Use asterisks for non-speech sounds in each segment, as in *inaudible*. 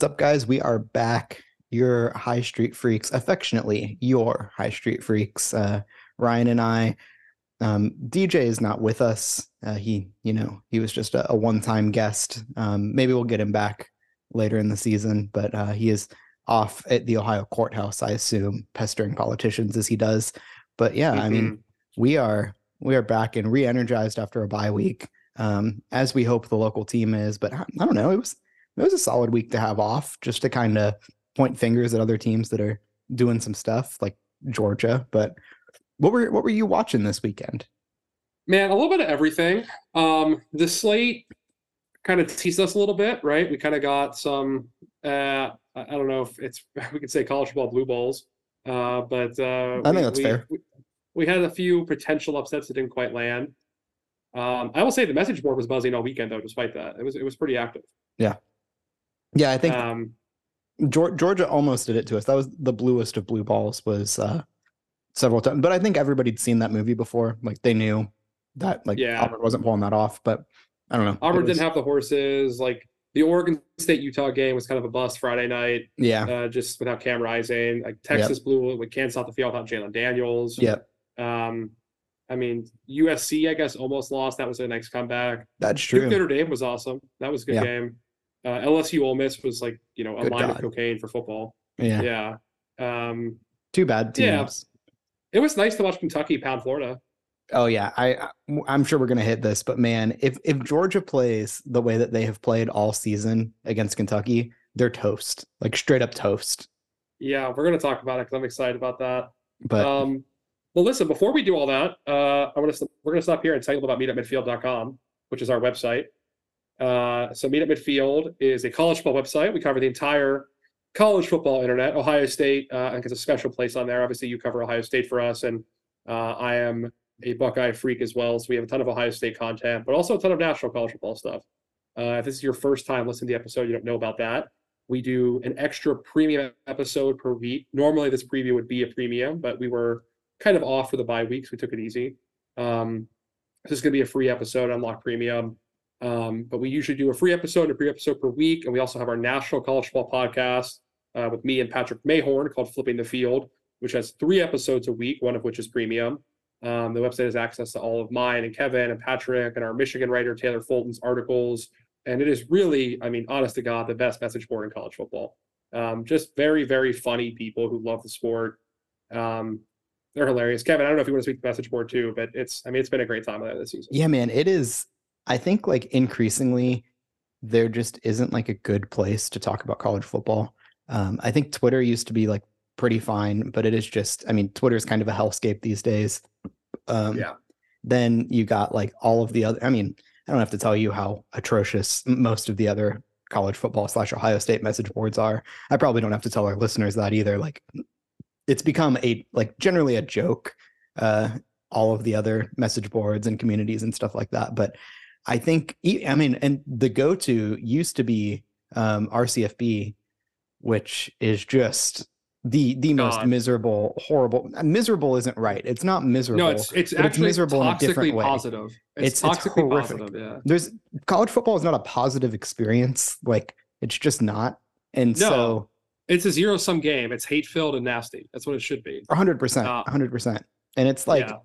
What's up, guys? We are back. Your high street freaks, affectionately, your high street freaks. Uh, Ryan and I. Um, DJ is not with us. Uh, he, you know, he was just a, a one-time guest. Um, maybe we'll get him back later in the season, but uh, he is off at the Ohio courthouse, I assume, pestering politicians as he does. But yeah, mm-hmm. I mean, mm-hmm. we are we are back and re-energized after a bye week, um, as we hope the local team is. But I, I don't know. It was it was a solid week to have off, just to kind of point fingers at other teams that are doing some stuff like Georgia. But what were what were you watching this weekend? Man, a little bit of everything. Um, the slate kind of teased us a little bit, right? We kind of got some. Uh, I don't know if it's *laughs* we could say college football blue balls, uh, but uh, I think that's we, fair. We, we, had a few potential upsets that didn't quite land. Um, I will say the message board was buzzing all weekend though. Despite that, it was it was pretty active. Yeah, yeah. I think um, Georgia almost did it to us. That was the bluest of blue balls. Was uh, several times. But I think everybody'd seen that movie before. Like they knew that like yeah. Auburn wasn't pulling that off. But I don't know. Auburn was... didn't have the horses. Like the Oregon State Utah game was kind of a bust Friday night. Yeah. Uh, just without Cam Rising. Like Texas yep. blew with Kansas off the field without Jalon Daniels. Yep. Um, I mean, USC, I guess, almost lost. That was their next comeback. That's true. Duke Notre Dame was awesome. That was a good yeah. game. Uh, LSU Ole Miss was like, you know, a good line God. of cocaine for football. Yeah. Yeah. Um, Too bad teams. Yeah. It was nice to watch Kentucky pound Florida. Oh yeah, I I'm sure we're gonna hit this, but man, if if Georgia plays the way that they have played all season against Kentucky, they're toast, like straight up toast. Yeah, we're gonna talk about it because I'm excited about that. But um, well, listen, before we do all that, uh, I'm gonna we're gonna stop here and tell you about meetatmidfield.com, which is our website. Uh, so Meet at Midfield is a college football website. We cover the entire college football internet. Ohio State, uh, I think, is a special place on there. Obviously, you cover Ohio State for us, and uh, I am a Buckeye freak as well. So we have a ton of Ohio State content, but also a ton of national college football stuff. Uh, if this is your first time listening to the episode, you don't know about that. We do an extra premium episode per week. Normally, this preview would be a premium, but we were kind of off for the bye weeks. We took it easy. Um, this is going to be a free episode, Unlock Premium. Um, but we usually do a free episode a free episode per week. And we also have our national college football podcast uh, with me and Patrick Mayhorn called Flipping the Field, which has three episodes a week, one of which is premium. Um, the website has access to all of mine and Kevin and Patrick and our Michigan writer Taylor Fulton's articles. And it is really, I mean, honest to God, the best message board in college football. Um, just very, very funny people who love the sport. Um, they're hilarious. Kevin, I don't know if you want to speak to message board too, but it's, I mean, it's been a great time of this season. Yeah, man, it is I think like increasingly there just isn't like a good place to talk about college football. Um, I think Twitter used to be like pretty fine, but it is just, I mean, Twitter is kind of a hellscape these days. Um, yeah. Then you got like all of the other, I mean, I don't have to tell you how atrocious most of the other college football slash Ohio State message boards are. I probably don't have to tell our listeners that either. Like it's become a, like generally a joke, uh, all of the other message boards and communities and stuff like that. But I think, I mean, and the go to used to be um, RCFB, which is just the the God. most miserable, horrible. Miserable isn't right. It's not miserable. No, it's it's actually it's miserable in a different way. positive. It's, it's toxically it's positive. Yeah. There's college football is not a positive experience. Like it's just not. And no, so it's a zero sum game. It's hate filled and nasty. That's what it should be. hundred percent. Uh, hundred percent. And it's like yeah.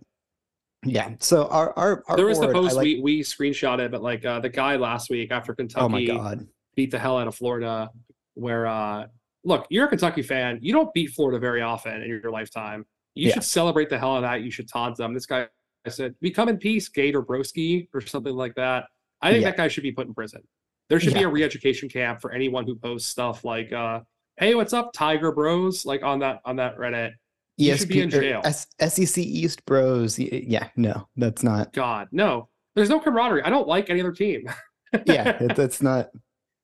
Yeah. So our our, our there was board, the post like... we we screenshotted, but like uh, the guy last week after Kentucky oh my God. beat the hell out of Florida, where uh look, you're a Kentucky fan. You don't beat Florida very often in your lifetime. You yeah. should celebrate the hell out of that. You should taunt them. This guy I said, "Become in peace, Gator Broski," or something like that. I think yeah. that guy should be put in prison. There should yeah. be a re-education camp for anyone who posts stuff like, uh, "Hey, what's up, Tiger Bros?" Like on that on that Reddit. ESP, should be in jail. S- SEC East Bros. Yeah, no, that's not. God, no. There's no camaraderie. I don't like any other team. *laughs* yeah, that's not.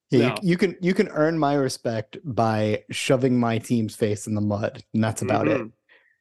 Yeah, no. you, you, can you can earn my respect by shoving my team's face in the mud, and that's about mm-hmm. it.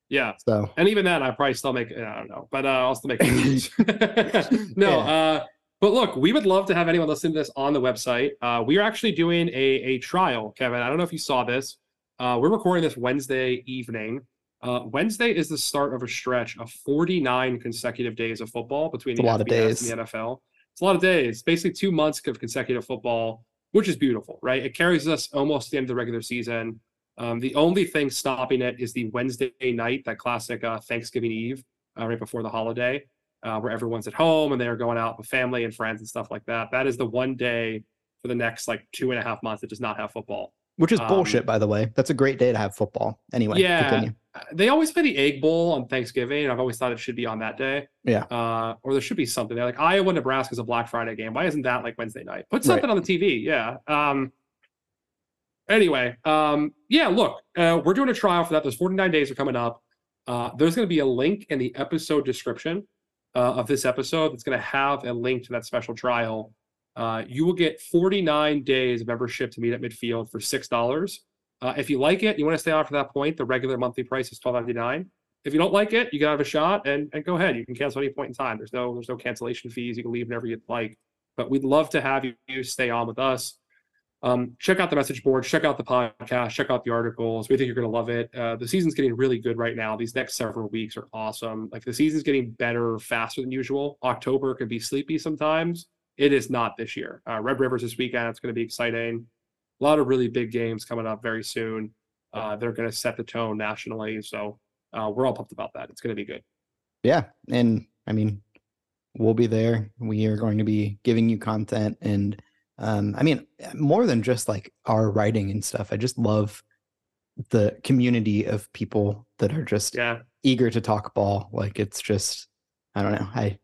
Yeah. So, and even then, I probably still make. I don't know, but uh, I'll still make. *laughs* *laughs* no, yeah. uh, but look, we would love to have anyone listen to this on the website. Uh, we are actually doing a a trial, Kevin. I don't know if you saw this. Uh, we're recording this Wednesday evening. Uh, Wednesday is the start of a stretch of 49 consecutive days of football between the a lot of days. and the NFL. It's a lot of days. Basically, two months of consecutive football. which is beautiful, right? It carries us almost to the end of the regular season. Um, the only thing stopping it is the Wednesday night, that classic uh, Thanksgiving Eve, uh, right before the holiday, uh, where everyone's at home and they're going out with family and friends and stuff like that. That is the one day for the next like two and a half months that does not have football. Which is um, bullshit, by the way. That's a great day to have football. Anyway, yeah. Continue. They always play the Egg Bowl on Thanksgiving. I've always thought it should be on that day. Yeah. Uh, or there should be something there. Like Iowa, Nebraska is a Black Friday game. Why isn't that like Wednesday night? Put something right. on the TV. Yeah. Um, anyway, um, yeah, look, uh, we're doing a trial for that. Those 49 days are coming up. Uh, there's going to be a link in the episode description uh, of this episode that's going to have a link to that special trial. Uh, you will get 49 days of membership to meet at midfield for $6. Uh, if you like it, you want to stay on for that point, the regular monthly price is $12.99. If you don't like it, you can have a shot and, and go ahead. You can cancel any point in time. There's no there's no cancellation fees. You can leave whenever you'd like. But we'd love to have you stay on with us. Um, check out the message board, check out the podcast, check out the articles. We think you're going to love it. Uh, the season's getting really good right now. These next several weeks are awesome. Like the season's getting better faster than usual. October can be sleepy sometimes. It is not this year. Uh, Red Rivers this weekend. It's going to be exciting. A lot of really big games coming up very soon. Uh, they're going to set the tone nationally. So uh, we're all pumped about that. It's going to be good. Yeah. And I mean, we'll be there. We are going to be giving you content and um, I mean, more than just like our writing and stuff, I just love the community of people that are just yeah. eager to talk ball. Like it's just, I don't know. I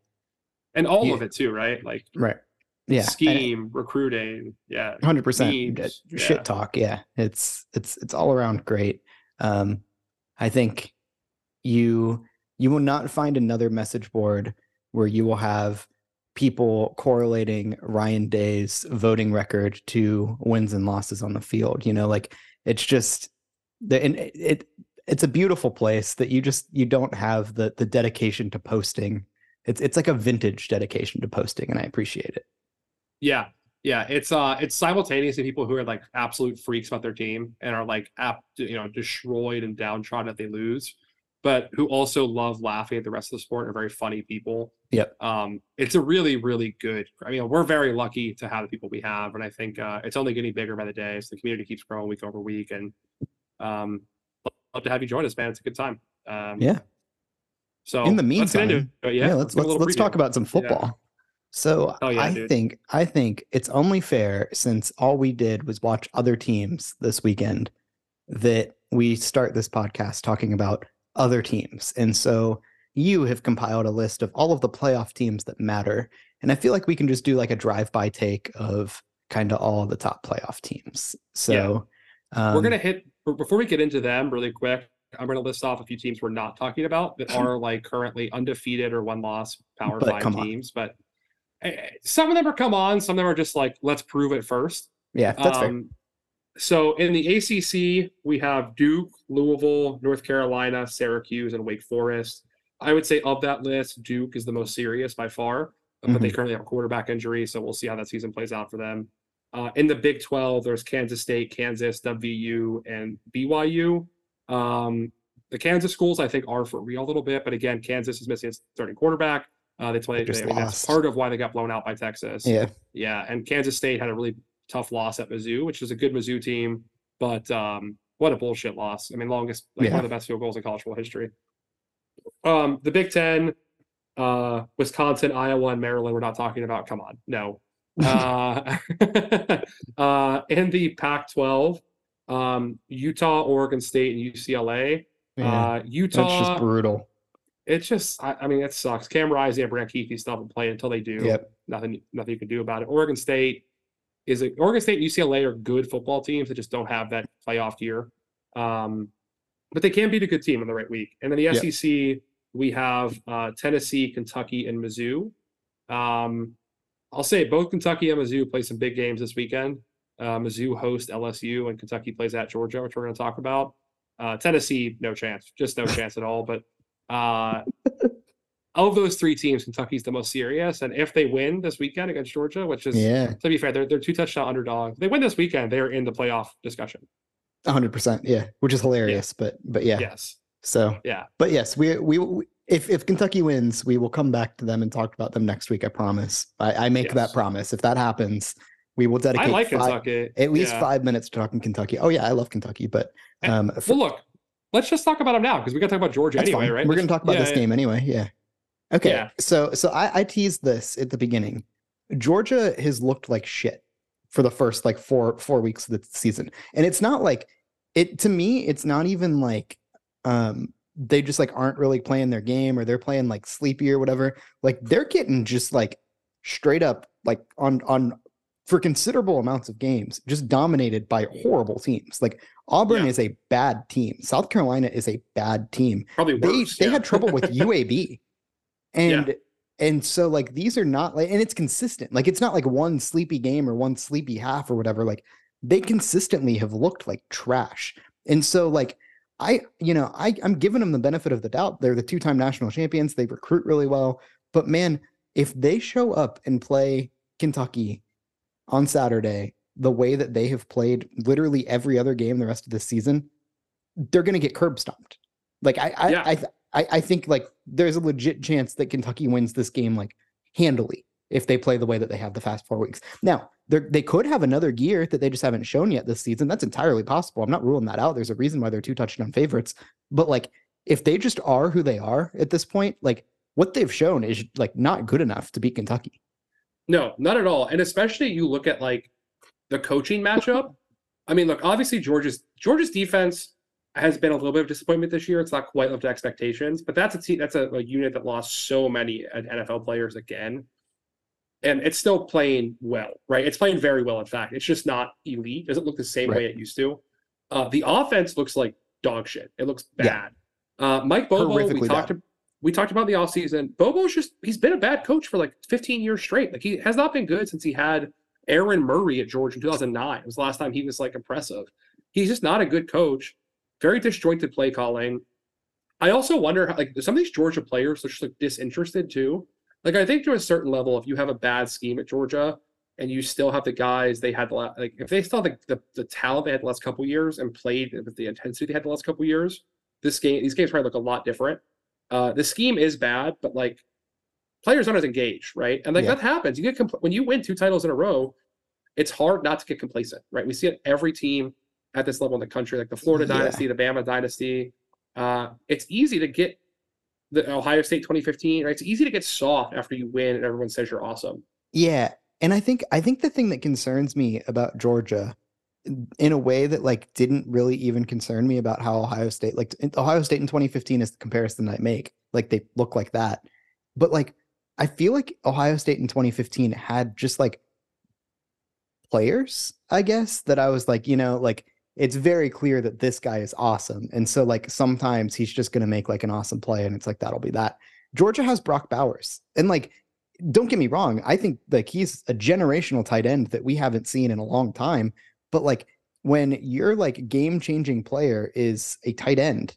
and all of it too, right? Like right, yeah, scheme, recruiting, yeah, hundred percent shit talk. Yeah, it's it's it's all around great. Um, I think you you will not find another message board where you will have people correlating Ryan Day's voting record to wins and losses on the field. You know, like it's just the and it it's a beautiful place that you just you don't have the the dedication to posting. It's it's like a vintage dedication to posting, and I appreciate it. Yeah, yeah, it's uh it's simultaneously people who are like absolute freaks about their team and are like app you know destroyed and downtrodden if they lose but who also love laughing at the rest of the sport and are very funny people. Yep. Um, it's a really, really good. I mean, we're very lucky to have the people we have, and I think uh, it's only getting bigger by the day. So the community keeps growing week over week, and um, love to have you join us, man. It's a good time. Um, yeah. So in the meantime, let's yeah, yeah, let's let's let's, let's talk about some football. So oh, yeah, I dude. think I think it's only fair since all we did was watch other teams this weekend that we start this podcast talking about other teams. And so you have compiled a list of all of the playoff teams that matter. And I feel like we can just do like a drive by take of kind of all the top playoff teams. So yeah. um, we're going to hit, before we get into them really quick, I'm going to list off a few teams we're not talking about that *laughs* are like currently undefeated or one loss power five teams. But some of them are come on, some of them are just like, let's prove it first. Yeah, that's um, fair. So in the ACC, we have Duke, Louisville, North Carolina, Syracuse, and Wake Forest. I would say of that list, Duke is the most serious by far, mm-hmm. but they mm-hmm. currently have a quarterback injury, so we'll see how that season plays out for them. Uh, in the Big 12, there's Kansas State, Kansas, OU, and BYU. Um, the Kansas schools, I think, are for real a little bit, but again, Kansas is missing its starting quarterback. Uh, they play. They, I mean, that's part of why they got blown out by Texas. Yeah, yeah, and Kansas State had a really tough loss at Mizzou, which is a good Mizzou team, but um, what a bullshit loss. I mean, longest, like yeah. one of the best field goals in college football history. Um, the Big Ten, uh, Wisconsin, Iowa, and Maryland, we're not talking about. Come on, no. *laughs* uh, *laughs* uh, in the Pac 12, um, Utah, Oregon State, and UCLA. Yeah, uh, Utah. That's just brutal. It's just, I, I mean, it sucks. Cam Rising and Brant Kuithe still haven't played until they do. Yep. Nothing, nothing you can do about it. Oregon State, is it Oregon State and UCLA are good football teams that just don't have that playoff year. Um, but they can beat a good team in the right week. And then the yep. SEC, we have uh, Tennessee, Kentucky, and Mizzou. Um, I'll say both Kentucky and Mizzou play some big games this weekend. Uh, Mizzou host LSU, and Kentucky plays at Georgia, which we're going to talk about. Uh, Tennessee, no chance, just no *laughs* chance at all. But uh, of those three teams, Kentucky's the most serious. And if they win this weekend against Georgia, which is yeah. to be fair, they're they're two touchdown underdog. If they win this weekend, they're in the playoff discussion. hundred percent, yeah, which is hilarious. Yeah. But but yeah, yes. So yeah, but yes, we, we we if if Kentucky wins, we will come back to them and talk about them next week. I promise. I, I make yes. that promise. If that happens, We will dedicate. I like five, Kentucky. At least yeah. five minutes to talking Kentucky. Oh yeah, I love Kentucky, but um, well, for, look, let's just talk about them now because we got to talk about Georgia anyway, fine. right? We're going to talk about yeah, this yeah. game anyway. Yeah. Okay. Yeah. So so I, I teased this at the beginning. Georgia has looked like shit for the first like four four weeks of the season, and it's not like it to me. It's not even like um they just like aren't really playing their game or they're playing like sleepy or whatever. Like they're getting just like straight up like on on for considerable amounts of games just dominated by horrible teams. Like Auburn yeah. is a bad team. South Carolina is a bad team. Probably worse. They, yeah. they had trouble with *laughs* UAB. And yeah. and so like these are not like and it's consistent. Like it's not like one sleepy game or one sleepy half or whatever. Like they consistently have looked like trash. And so like I, you know, I, I'm giving them the benefit of the doubt. They're the two-time national champions. They recruit really well. But man, if they show up and play Kentucky on Saturday the way that they have played literally every other game the rest of the season, they're going to get curb stomped. Like I, I, yeah. I, I, I think like there's a legit chance that Kentucky wins this game like handily if they play the way that they have the fast four weeks. Now, they could have another gear that they just haven't shown yet this season. That's entirely possible. I'm not ruling that out. There's a reason why they're two touchdown favorites. But like, if they just are who they are at this point, like what they've shown is like not good enough to beat Kentucky. No, not at all. And especially you look at like the coaching matchup. I mean, look, obviously Georgia's Georgia's defense has been a little bit of disappointment this year. It's not quite up to expectations, but that's a team that's a, a unit that lost so many NFL players again and it's still playing well, right? It's playing very well. In fact, it's just not elite. It doesn't look the same right. way it used to. Uh, the offense looks like dog shit. It looks bad. Yeah. Uh, Mike Bobo, we talked. We talked about the offseason. Bobo's just he's been a bad coach for like 15 years straight. Like he has not been good since he had Aaron Murray at Georgia in 2009. It was the last time he was like impressive. He's just not a good coach. Very disjointed play calling. I also wonder how like some of these Georgia players are just like disinterested too. Like I think to a certain level, if you have a bad scheme at Georgia and you still have the guys they had the last, like if they still have the, the, the talent they had the last couple years and played with the intensity they had the last couple years, this game these games probably look a lot different. Uh, the scheme is bad, but like players aren't as engaged, right? And like yeah. that happens. You get compl- when you win two titles in a row, it's hard not to get complacent, right? We see it every team at this level in the country, like the Florida yeah. dynasty, the Bama dynasty. Uh, it's easy to get the Ohio State 2015, right? It's easy to get soft after you win and everyone says you're awesome. Yeah. And I think I think the thing that concerns me about Georgia in a way that like didn't really even concern me about how Ohio State like Ohio State in 2015 is the comparison I make. Like they look like that. But like I feel like Ohio State in 2015 had just like players, I guess, that I was like, you know, like it's very clear that this guy is awesome. And so like sometimes he's just going to make like an awesome play and it's like that'll be that. Georgia has Brock Bowers. And like don't get me wrong, I think like he's a generational tight end that we haven't seen in a long time, but like when your like game-changing player is a tight end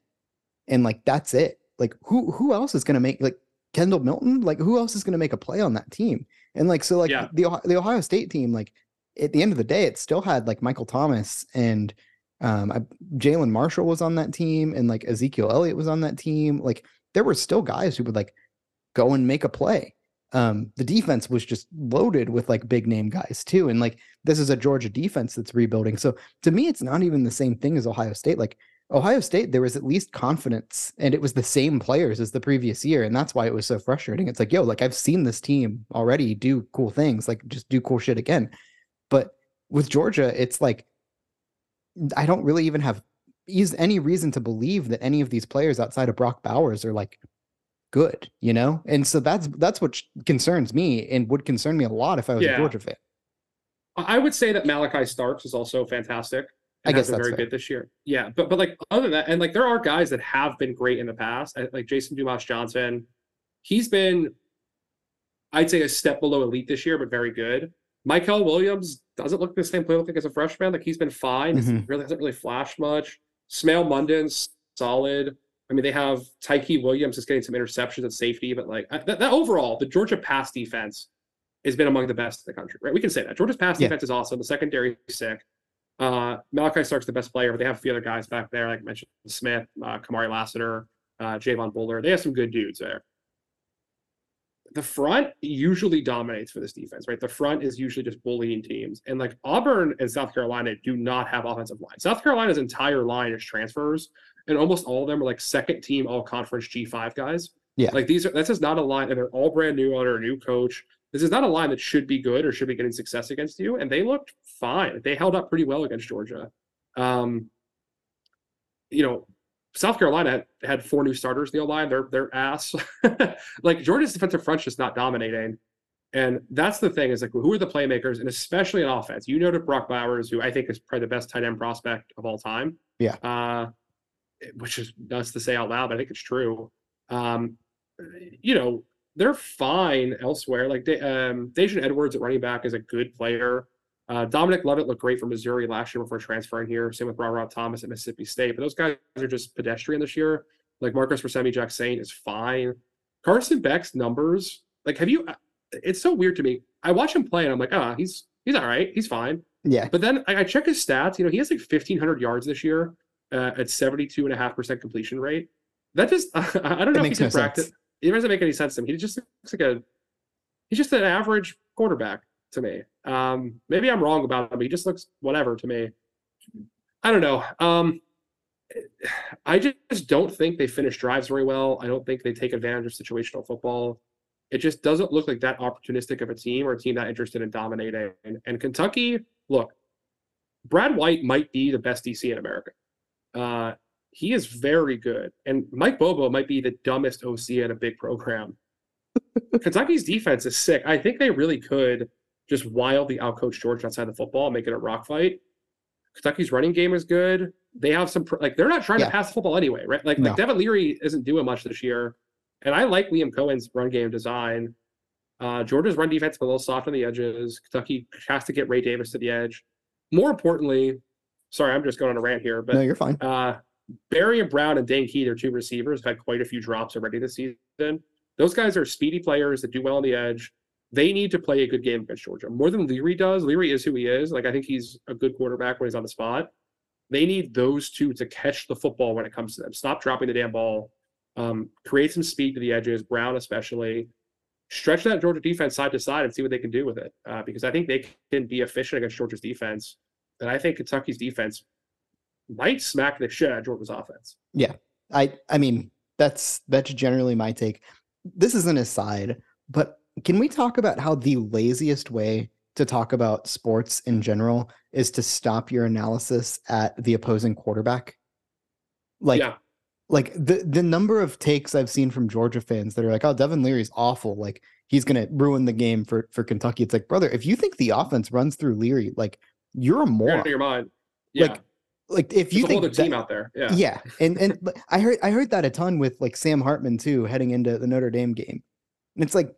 and like that's it. Like who who else is going to make like Kendall Milton? Like who else is going to make a play on that team? And like so like yeah. the the Ohio State team like at the end of the day, it still had like Michael Thomas and um, Jalin Marshall was on that team, and like Ezekiel Elliott was on that team. Like there were still guys who would like go and make a play. Um, the defense was just loaded with like big name guys too, and like this is a Georgia defense that's rebuilding. So to me, it's not even the same thing as Ohio State. Like Ohio State, there was at least confidence, and it was the same players as the previous year, and that's why it was so frustrating. It's like, yo, like I've seen this team already do cool things, like just do cool shit again. But with Georgia, it's like I don't really even have any reason to believe that any of these players outside of Brock Bowers are like good, you know? And so that's that's what concerns me and would concern me a lot if I was yeah. a Georgia fan. I would say that Malaki Starks is also fantastic. I guess that's very fair. good this year. Yeah, but but like other than that, and like there are guys that have been great in the past, like Jamon Dumas Johnson. He's been, I'd say, a step below elite this year, but very good. Mykel Williams doesn't look the same player like as a freshman. Like he's been fine. Mm-hmm. Really hasn't really flashed much. Smael Mondon's solid. I mean, they have Tykee Williams is getting some interceptions at safety, but like that, that, overall, the Georgia pass defense has been among the best in the country. Right? We can say that Georgia's pass yeah. defense is awesome. The secondary is sick. Uh, Malaki Stark's the best player, but they have a few other guys back there, like I mentioned Smith, uh, Kamari Lassiter, uh, Javon Bullard. They have some good dudes there. the front usually dominates for this defense, right? The front is usually just bullying teams. And like Auburn and South Carolina do not have offensive line. South Carolina's entire line is transfers, and almost all of them are like second team all conference G5 guys. Yeah. Like these are that's just not a line, and they're all brand new under a new coach. This is not a line that should be good or should be getting success against you. And they looked fine. They held up pretty well against Georgia. Um, you know, South Carolina had, had four new starters in the line. They're they're ass. *laughs* like Georgia's defensive front's just not dominating. And that's the thing is like who are the playmakers, and especially in offense. You noted Brock Bowers, who I think is probably the best tight end prospect of all time. Yeah. Uh, which is nuts to say out loud, but I think it's true. Um, you know, they're fine elsewhere. Like um, Daijun Edwards at running back is a good player. Uh, Dominic Lovett looked great for Missouri last year before transferring here. Same with Rob Rob Thomas at Mississippi State. But those guys are just pedestrian this year. Like Marcus Rosemy-Jacksaint is fine. Carson Beck's numbers, like, have you? It's so weird to me. I watch him play and I'm like, ah, oh, he's he's all right. He's fine. Yeah. But then I, I check his stats. You know, he has like 1,500 yards this year uh, at 72.5% completion rate. That just, *laughs* I don't know if he did no practice. Sense. It doesn't make any sense to him. He just looks like a, he's just an average quarterback to me. Um, maybe I'm wrong about him. He just looks whatever to me. I don't know. Um, I just don't think they finish drives very well. I don't think they take advantage of situational football. It just doesn't look like that opportunistic of a team or a team that interested in dominating. And, and Kentucky, look, Brad White might be the best DC in America. Uh, he is very good. And Mike Bobo might be the dumbest OC in a big program. *laughs* Kentucky's defense is sick. I think they really could just wildly outcoach Georgia outside the football, make it a rock fight. Kentucky's running game is good. They have some like they're not trying yeah. to pass the football anyway, right? Like, no. like Devin Leary isn't doing much this year, and I like Liam Coen's run game design. Uh, Georgia's run defense is a little soft on the edges. Kentucky has to get Ray Davis to the edge. More importantly, sorry, I'm just going on a rant here, but no, you're fine. Uh, Barion Brown and Dane Key, their two receivers, have had quite a few drops already this season. Those guys are speedy players that do well on the edge they need to play a good game against Georgia more than Leary does. Leary is who he is. Like I think he's a good quarterback when he's on the spot. They need those two to catch the football when it comes to them. Stop dropping the damn ball. Um, create some speed to the edges, Brown especially. Stretch that Georgia defense side to side and see what they can do with it. Uh, because I think they can be efficient against Georgia's defense, and I think Kentucky's defense might smack the shit out of Georgia's offense. Yeah, I I mean that's that's generally my take. This is an aside, but can we talk about how the laziest way to talk about sports in general is to stop your analysis at the opposing quarterback? Like, yeah. like the the number of takes I've seen from Georgia fans that are like, "Oh, Devin Leary's awful. Like, he's gonna ruin the game for for Kentucky." It's like, brother, if you think the offense runs through Leary, like, you're a moron. You're your mind. Yeah. Like, like if you think the team out there, yeah, yeah, and and *laughs* I heard I heard that a ton with like Sam Hartman too, heading into the Notre Dame game, and it's like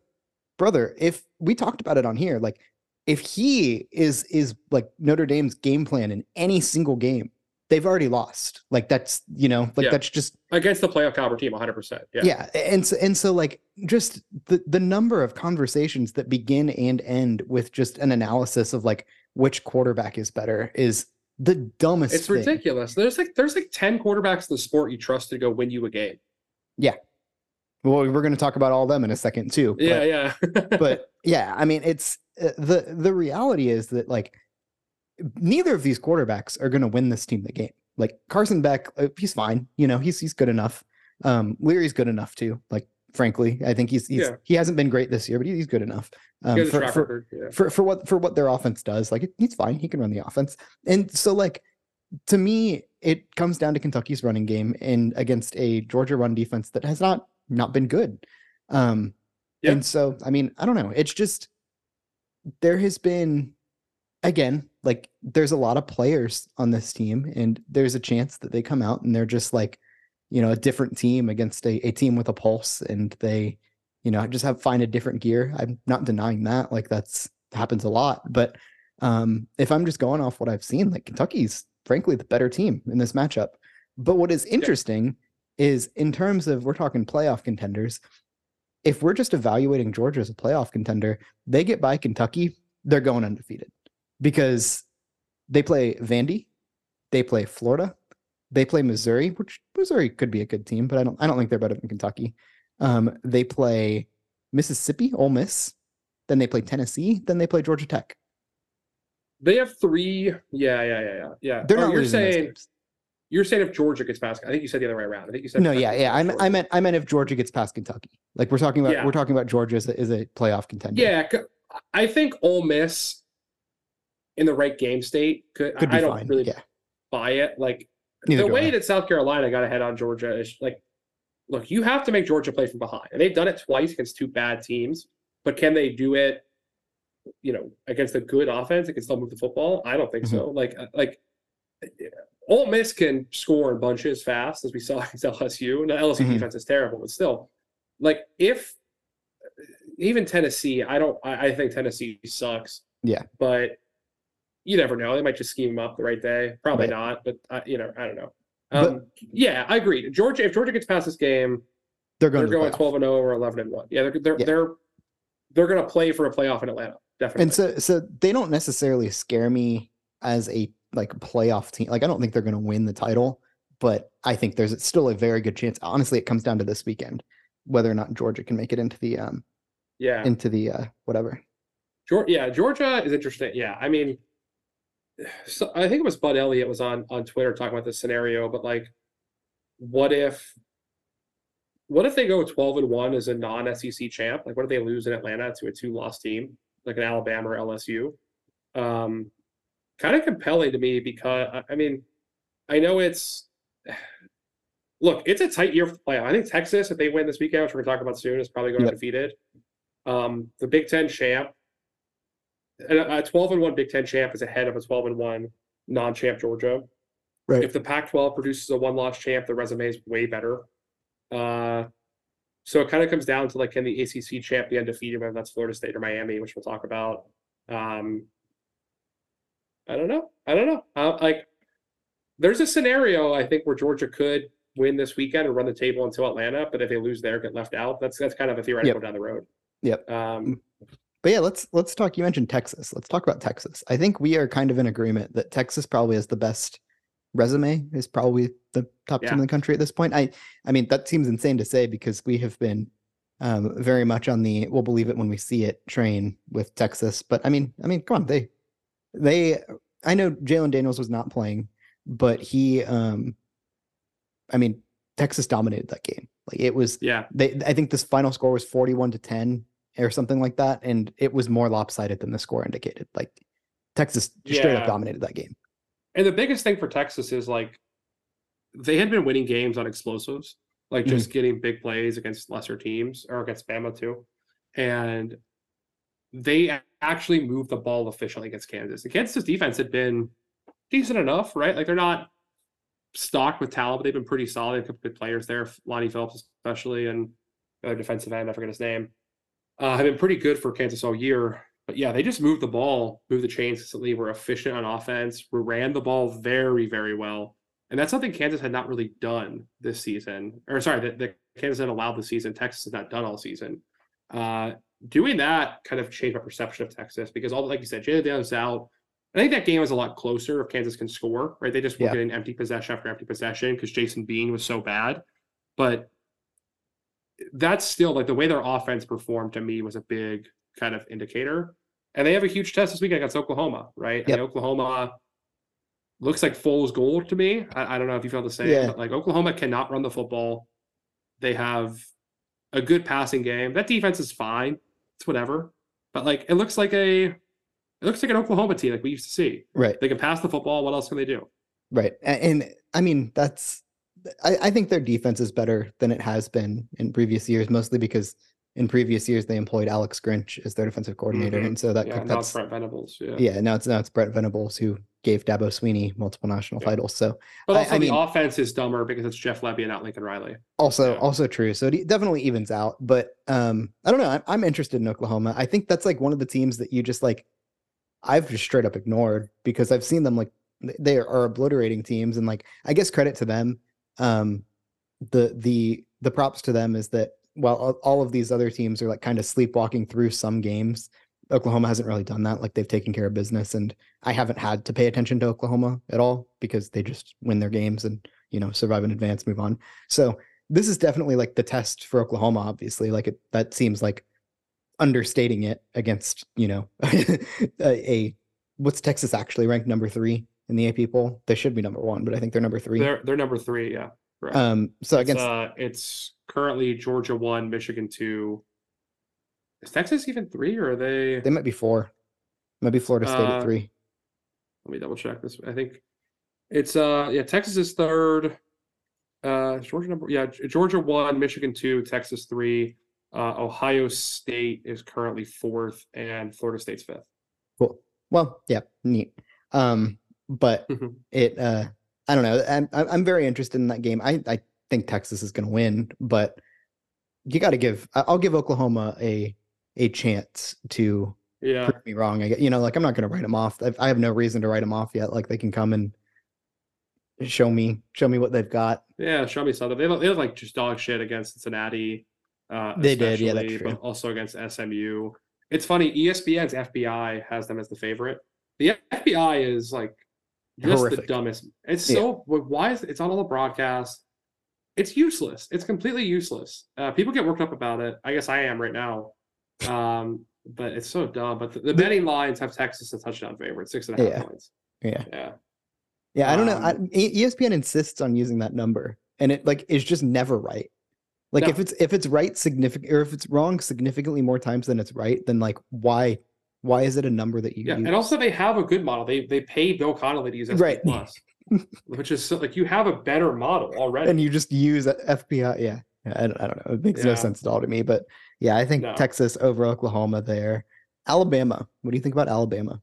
brother, if we talked about it on here, like if he is is like Notre Dame's game plan in any single game, they've already lost. Like that's you know, like yeah. that's just against the playoff caliber team, 100. percent Yeah, yeah, and so and so like just the the number of conversations that begin and end with just an analysis of like which quarterback is better is the dumbest. It's thing. ridiculous. There's like there's like 10 quarterbacks in the sport you trust to go win you a game. Yeah, well, we're going to talk about all of them in a second too. But, yeah, yeah. *laughs* but yeah, I mean, it's uh, the the reality is that like neither of these quarterbacks are going to win this team the game. Like Carson Beck, uh, he's fine. You know, he's he's good enough. Um, Leary's good enough too. Like frankly, I think he's, he's yeah. he hasn't been great this year, but he's good enough. Um, for, for, yeah. for, for what for what their offense does. Like he's fine. He can run the offense. And so like to me, it comes down to Kentucky's running game and against a Georgia run defense that has not not been good. Um, yeah. And so, I mean, I don't know. It's just there has been, again, like there's a lot of players on this team, and there's a chance that they come out and they're just like, you know, a different team against a, a team with a pulse, and they, you know, just have find a different gear. I'm not denying that. Like that's happens a lot, but um, if I'm just going off what I've seen, like Kentucky's frankly the better team in this matchup. But what is interesting is in terms of we're talking playoff contenders. If we're just evaluating Georgia as a playoff contender, they get by Kentucky, they're going undefeated because they play Vandy, they play Florida, they play Missouri, which Missouri could be a good team, but I don't I don't think they're better than Kentucky. Um, they play Mississippi, Ole Miss, then they play Tennessee, then they play Georgia Tech. They have three. Yeah, yeah, yeah, yeah. Yeah. They're oh, not you're saying you're saying if Georgia gets past, I think you said the other way around. I think you said no, yeah, yeah. I, I meant I meant if Georgia gets past Kentucky. Like we're talking about, yeah. we're talking about Georgia as a, as a playoff contender. Yeah, I think Ole Miss in the right game state could. could I don't fine. really yeah. buy it. Like Neither the way I. that South Carolina got ahead on Georgia is like, look, you have to make Georgia play from behind, and they've done it twice against two bad teams. But can they do it? You know, against a good offense, it can still move the football. I don't think mm-hmm. so. Like, uh, like Ole Miss can score in bunches fast, as we *laughs* saw against LSU. Now LSU mm-hmm. defense is terrible, but still, like if even Tennessee, I don't. I, I, think Tennessee sucks. Yeah, but you never know. They might just scheme them up the right day. Probably right. not, but I, you know, I don't know. Um, but, yeah, I agree. Georgia, if Georgia gets past this game, they're going. They're going twelve and zero oh or eleven and one. Yeah, they're they're yeah. they're they're going to play for a playoff in Atlanta. Definitely. And so so they don't necessarily scare me as a like playoff team. Like I don't think they're going to win the title, but I think there's still a very good chance. Honestly, it comes down to this weekend whether or not Georgia can make it into the um yeah into the uh whatever. Georgia, yeah, Georgia is interesting. Yeah, I mean, so I think it was Bud Elliott was on on Twitter talking about this scenario, but like, what if what if they go 12 and 1 as a non-SEC champ? Like what if they lose in Atlanta to a two-loss team, like an Alabama or LSU? Um, kind of compelling to me because I mean, I know it's *sighs* look, it's a tight year for the playoff. I think Texas, if they win this weekend, which we're gonna talk about soon, is probably going yep. undefeated. Um, the Big Ten champ, a 12 and 1 Big Ten champ is ahead of a 12 and 1 non-champ Georgia. Right. If the Pac-12 produces a one-loss champ, the resume is way better. Uh, so it kind of comes down to like, can the ACC champ be undefeated, whether that's Florida State or Miami, which we'll talk about. Um, I don't know. I don't know. Uh, like, there's a scenario I think where Georgia could win this weekend and run the table until Atlanta, but if they lose there, get left out. That's that's kind of a theoretical yep. down the road. Yep. Um, but yeah, let's let's talk. You mentioned Texas. Let's talk about Texas. I think we are kind of in agreement that Texas probably has the best resume. Is probably the top yeah. team in the country at this point. I I mean that seems insane to say because we have been um, very much on the we'll believe it when we see it train with Texas. But I mean, I mean, come on, they they. I know Jalon Daniels was not playing, but he. um I mean, Texas dominated that game. Like it was. Yeah. They. I think this final score was forty-one to ten or something like that, and it was more lopsided than the score indicated. Like Texas yeah. straight up dominated that game. And the biggest thing for Texas is like they had been winning games on explosives, like just mm-hmm. getting big plays against lesser teams or against Bama too. And they actually moved the ball efficiently against Kansas. The Kansas defense had been decent enough, right? Like they're not stocked with talent, but they've been pretty solid. A couple good players there, Lonnie Phillips especially, and defensive end, I forget his name uh, have been pretty good for Kansas all year. But yeah, they just moved the ball, moved the chains consistently, were efficient on offense, we ran the ball very, very well. And that's something Kansas had not really done this season. Or sorry, that, that Kansas had allowed the season. Texas has not done all season. Uh, doing that kind of changed my perception of Texas because all like you said, Jalon Daniels out. I think that game was a lot closer if Kansas can score, right? They just were yeah. getting empty possession after empty possession because Jason Bean was so bad. But that's still like the way their offense performed to me was a big kind of indicator. And they have a huge test this weekend against Oklahoma, right? Yep. And Oklahoma looks like fool's gold to me. I, I, don't know if you feel the same, yeah. but like Oklahoma cannot run the football. They have a good passing game. That defense is fine. It's whatever. But like it looks like a it looks like an Oklahoma team like we used to see. Right. They can pass the football. What else can they do? Right. And, and I mean that's I, I, think their defense is better than it has been in previous years, mostly because in previous years they employed Alex Grinch as their defensive coordinator, mm-hmm. and so that yeah, that's Brent Venables. Yeah. yeah, now it's now it's Brent Venables who gave Dabo Swinney multiple national yeah. titles. So, but also I, I the mean, offense is dumber because it's Jeff Lebby and not Lincoln Riley. Also, yeah. also true. So it definitely evens out. But um, I don't know. I'm, I'm interested in Oklahoma. I think that's like one of the teams that you just like. I've just straight up ignored because I've seen them like they are obliterating teams, and like I guess credit to them um, the the the props to them is that while all of these other teams are like kind of sleepwalking through some games, Oklahoma hasn't really done that. Like they've taken care of business, and I haven't had to pay attention to Oklahoma at all because they just win their games and you know survive in advance, move on. So this is definitely like the test for Oklahoma. Obviously, like it that seems like understating it against you know *laughs* a, a, what's Texas actually ranked number three in the AP poll? They should be number one, but I think they're number three. They're they're number three, yeah. Right. Um, so it's, against uh, it's currently Georgia one, Michigan two. Is Texas even three, or are they? They might be four. Maybe Florida State uh, at three. Let me double check this. I think it's uh yeah Texas is third. Uh, Georgia number yeah Georgia one, Michigan two, Texas three. Uh, Ohio State is currently fourth, and Florida State's fifth. Cool. Well, yeah, neat. Um, but it uh I don't know. I'm I'm very interested in that game. I I think Texas is going to win, but you got to give. I'll give Oklahoma a a chance to yeah. prove me wrong. I get you know like I'm not going to write them off. I have no reason to write them off yet. Like they can come and show me show me what they've got. Yeah, show me something. They they look like just dog shit against Cincinnati. Uh, they did, yeah, that's true. But also against SMU. It's funny. ESPN's FPI has them as the favorite. The FPI is like just Horrific. the dumbest. It's so yeah. why is it's on all the broadcasts? It's useless. It's completely useless. Uh, people get worked up about it. I guess I am right now. Um, but it's so dumb. But the, the betting lines have Texas a touchdown favorite, six and a half yeah. points. Yeah. Yeah. Yeah. I don't um, know. I, ESPN insists on using that number, and it like is just never right. Like no. if it's if it's right significant or if it's wrong significantly more times than it's right, then like why why is it a number that you yeah, use? and also they have a good model. They they pay Bill Connelly to use SP right. Plus, which is so, like you have a better model already, and you just use FPI. Yeah, I don't, I don't know. It makes yeah. no sense at all to me, but yeah, I think no. Texas over Oklahoma there. Alabama. What do you think about Alabama?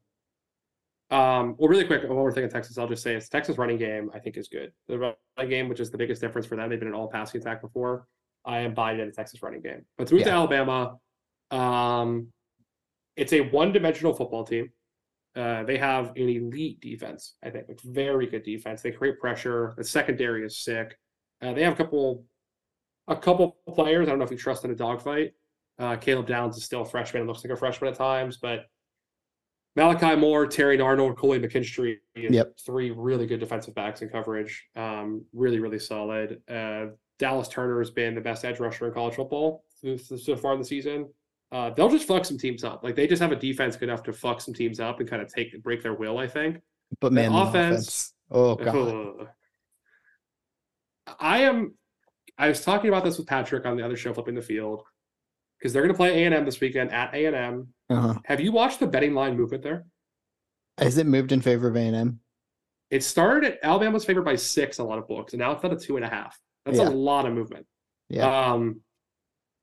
Um, well, really quick, one more thing in Texas, I'll just say it's Texas running game. I think is good. The running game, which is the biggest difference for them, they've been an all passing attack before. I am buying in a Texas running game. But to move yeah. to Alabama, um, it's a one-dimensional football team. Uh, they have an elite defense. I think it's very good defense. They create pressure. The secondary is sick. Uh, they have a couple, a couple players. I don't know if you trust in a dogfight. Uh, Caleb Downs is still a freshman. It looks like a freshman at times, but Malachi Moore, Terrion Arnold, Kool-Aid McKinstry, yep. three really good defensive backs in coverage. Um, really, really solid. Uh, Dallas Turner has been the best edge rusher in college football so far in the season uh, they'll just fuck some teams up. Like they just have a defense good enough to fuck some teams up and kind of take break their will. I think. But man, offense, offense, Oh god. Uh, I am. I was talking about this with Patrick on the other show, flipping the field, because they're going to play A and M this weekend at A and M. Uh-huh. Have you watched the betting line movement there? Has it moved in favor of A and M? It started at Alabama's favored by six, a lot of books, and now it's at a two and a half. That's yeah. a lot of movement. Yeah. Um,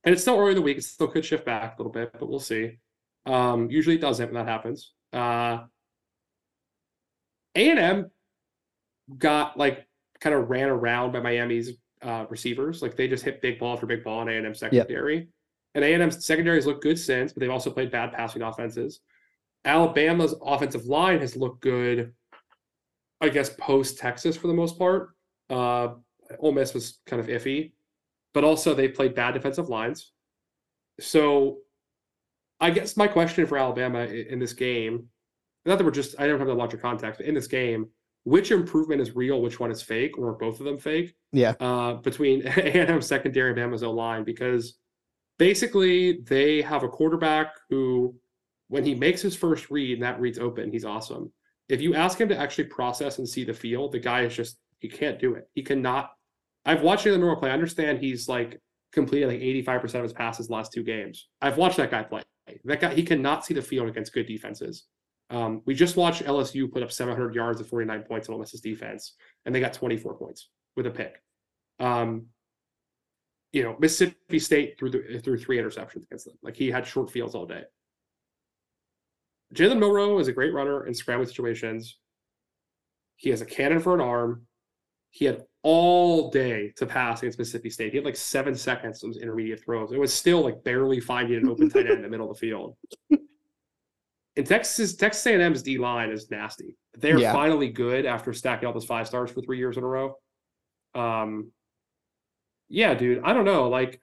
and it's still early in the week. It still could shift back a little bit, but we'll see. Um, usually it doesn't when that happens. Uh, A&M got like kind of ran around by Miami's uh, receivers. Like they just hit big ball for big ball in A&M secondary. Yep. And A&M's secondaries look good since, but they've also played bad passing offenses. Alabama's offensive line has looked good, I guess, post Texas for the most part. Uh, Ole Miss was kind of iffy but also they played bad defensive lines. So I guess my question for Alabama in this game, not that we're just, I don't have the larger context, but in this game, which improvement is real, which one is fake, or both of them fake? Yeah. Uh, between *laughs* A&M secondary and Bama's line, because basically they have a quarterback who, when he makes his first read and that reads open, he's awesome. If you ask him to actually process and see the field, the guy is just he can't do it. He cannot I've watched Jalen Milroe play. I understand he's like completed like 85% of his passes last two games. I've watched that guy play. That guy, he cannot see the field against good defenses. Um, we just watched LSU put up 700 yards and 49 points on Ole Miss's defense, and they got 24 points with a pick. Um, you know, Mississippi State threw the, threw three interceptions against them. Like he had short fields all day. Jalen Milroe is a great runner in scrambling situations. He has a cannon for an arm. He had all day to pass against Mississippi State. He had like seven seconds on his intermediate throws. It was still like barely finding an open tight end in the middle of the field. *laughs* And Texas, Texas A&M's D line is nasty. They're yeah. finally good after stacking all those five stars for three years in a row. Um, yeah, dude, I don't know. Like,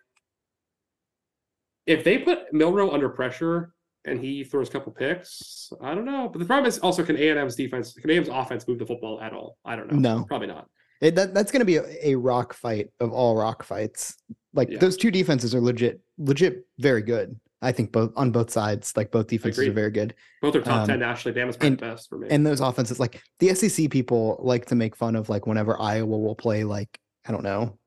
if they put Milroe under pressure and he throws a couple picks, I don't know. But the problem is also can A&M's defense, can A&M's offense move the football at all? I don't know. No, probably not. It, that, that's going to be a, a, rock fight of all rock fights. Like yeah. those two defenses are legit, legit very good. I think both on both sides, like both defenses are very good. Both are top um, ten nationally. Bama's the best for me. And those offenses, like the SEC people, like to make fun of like whenever Iowa will play like I don't know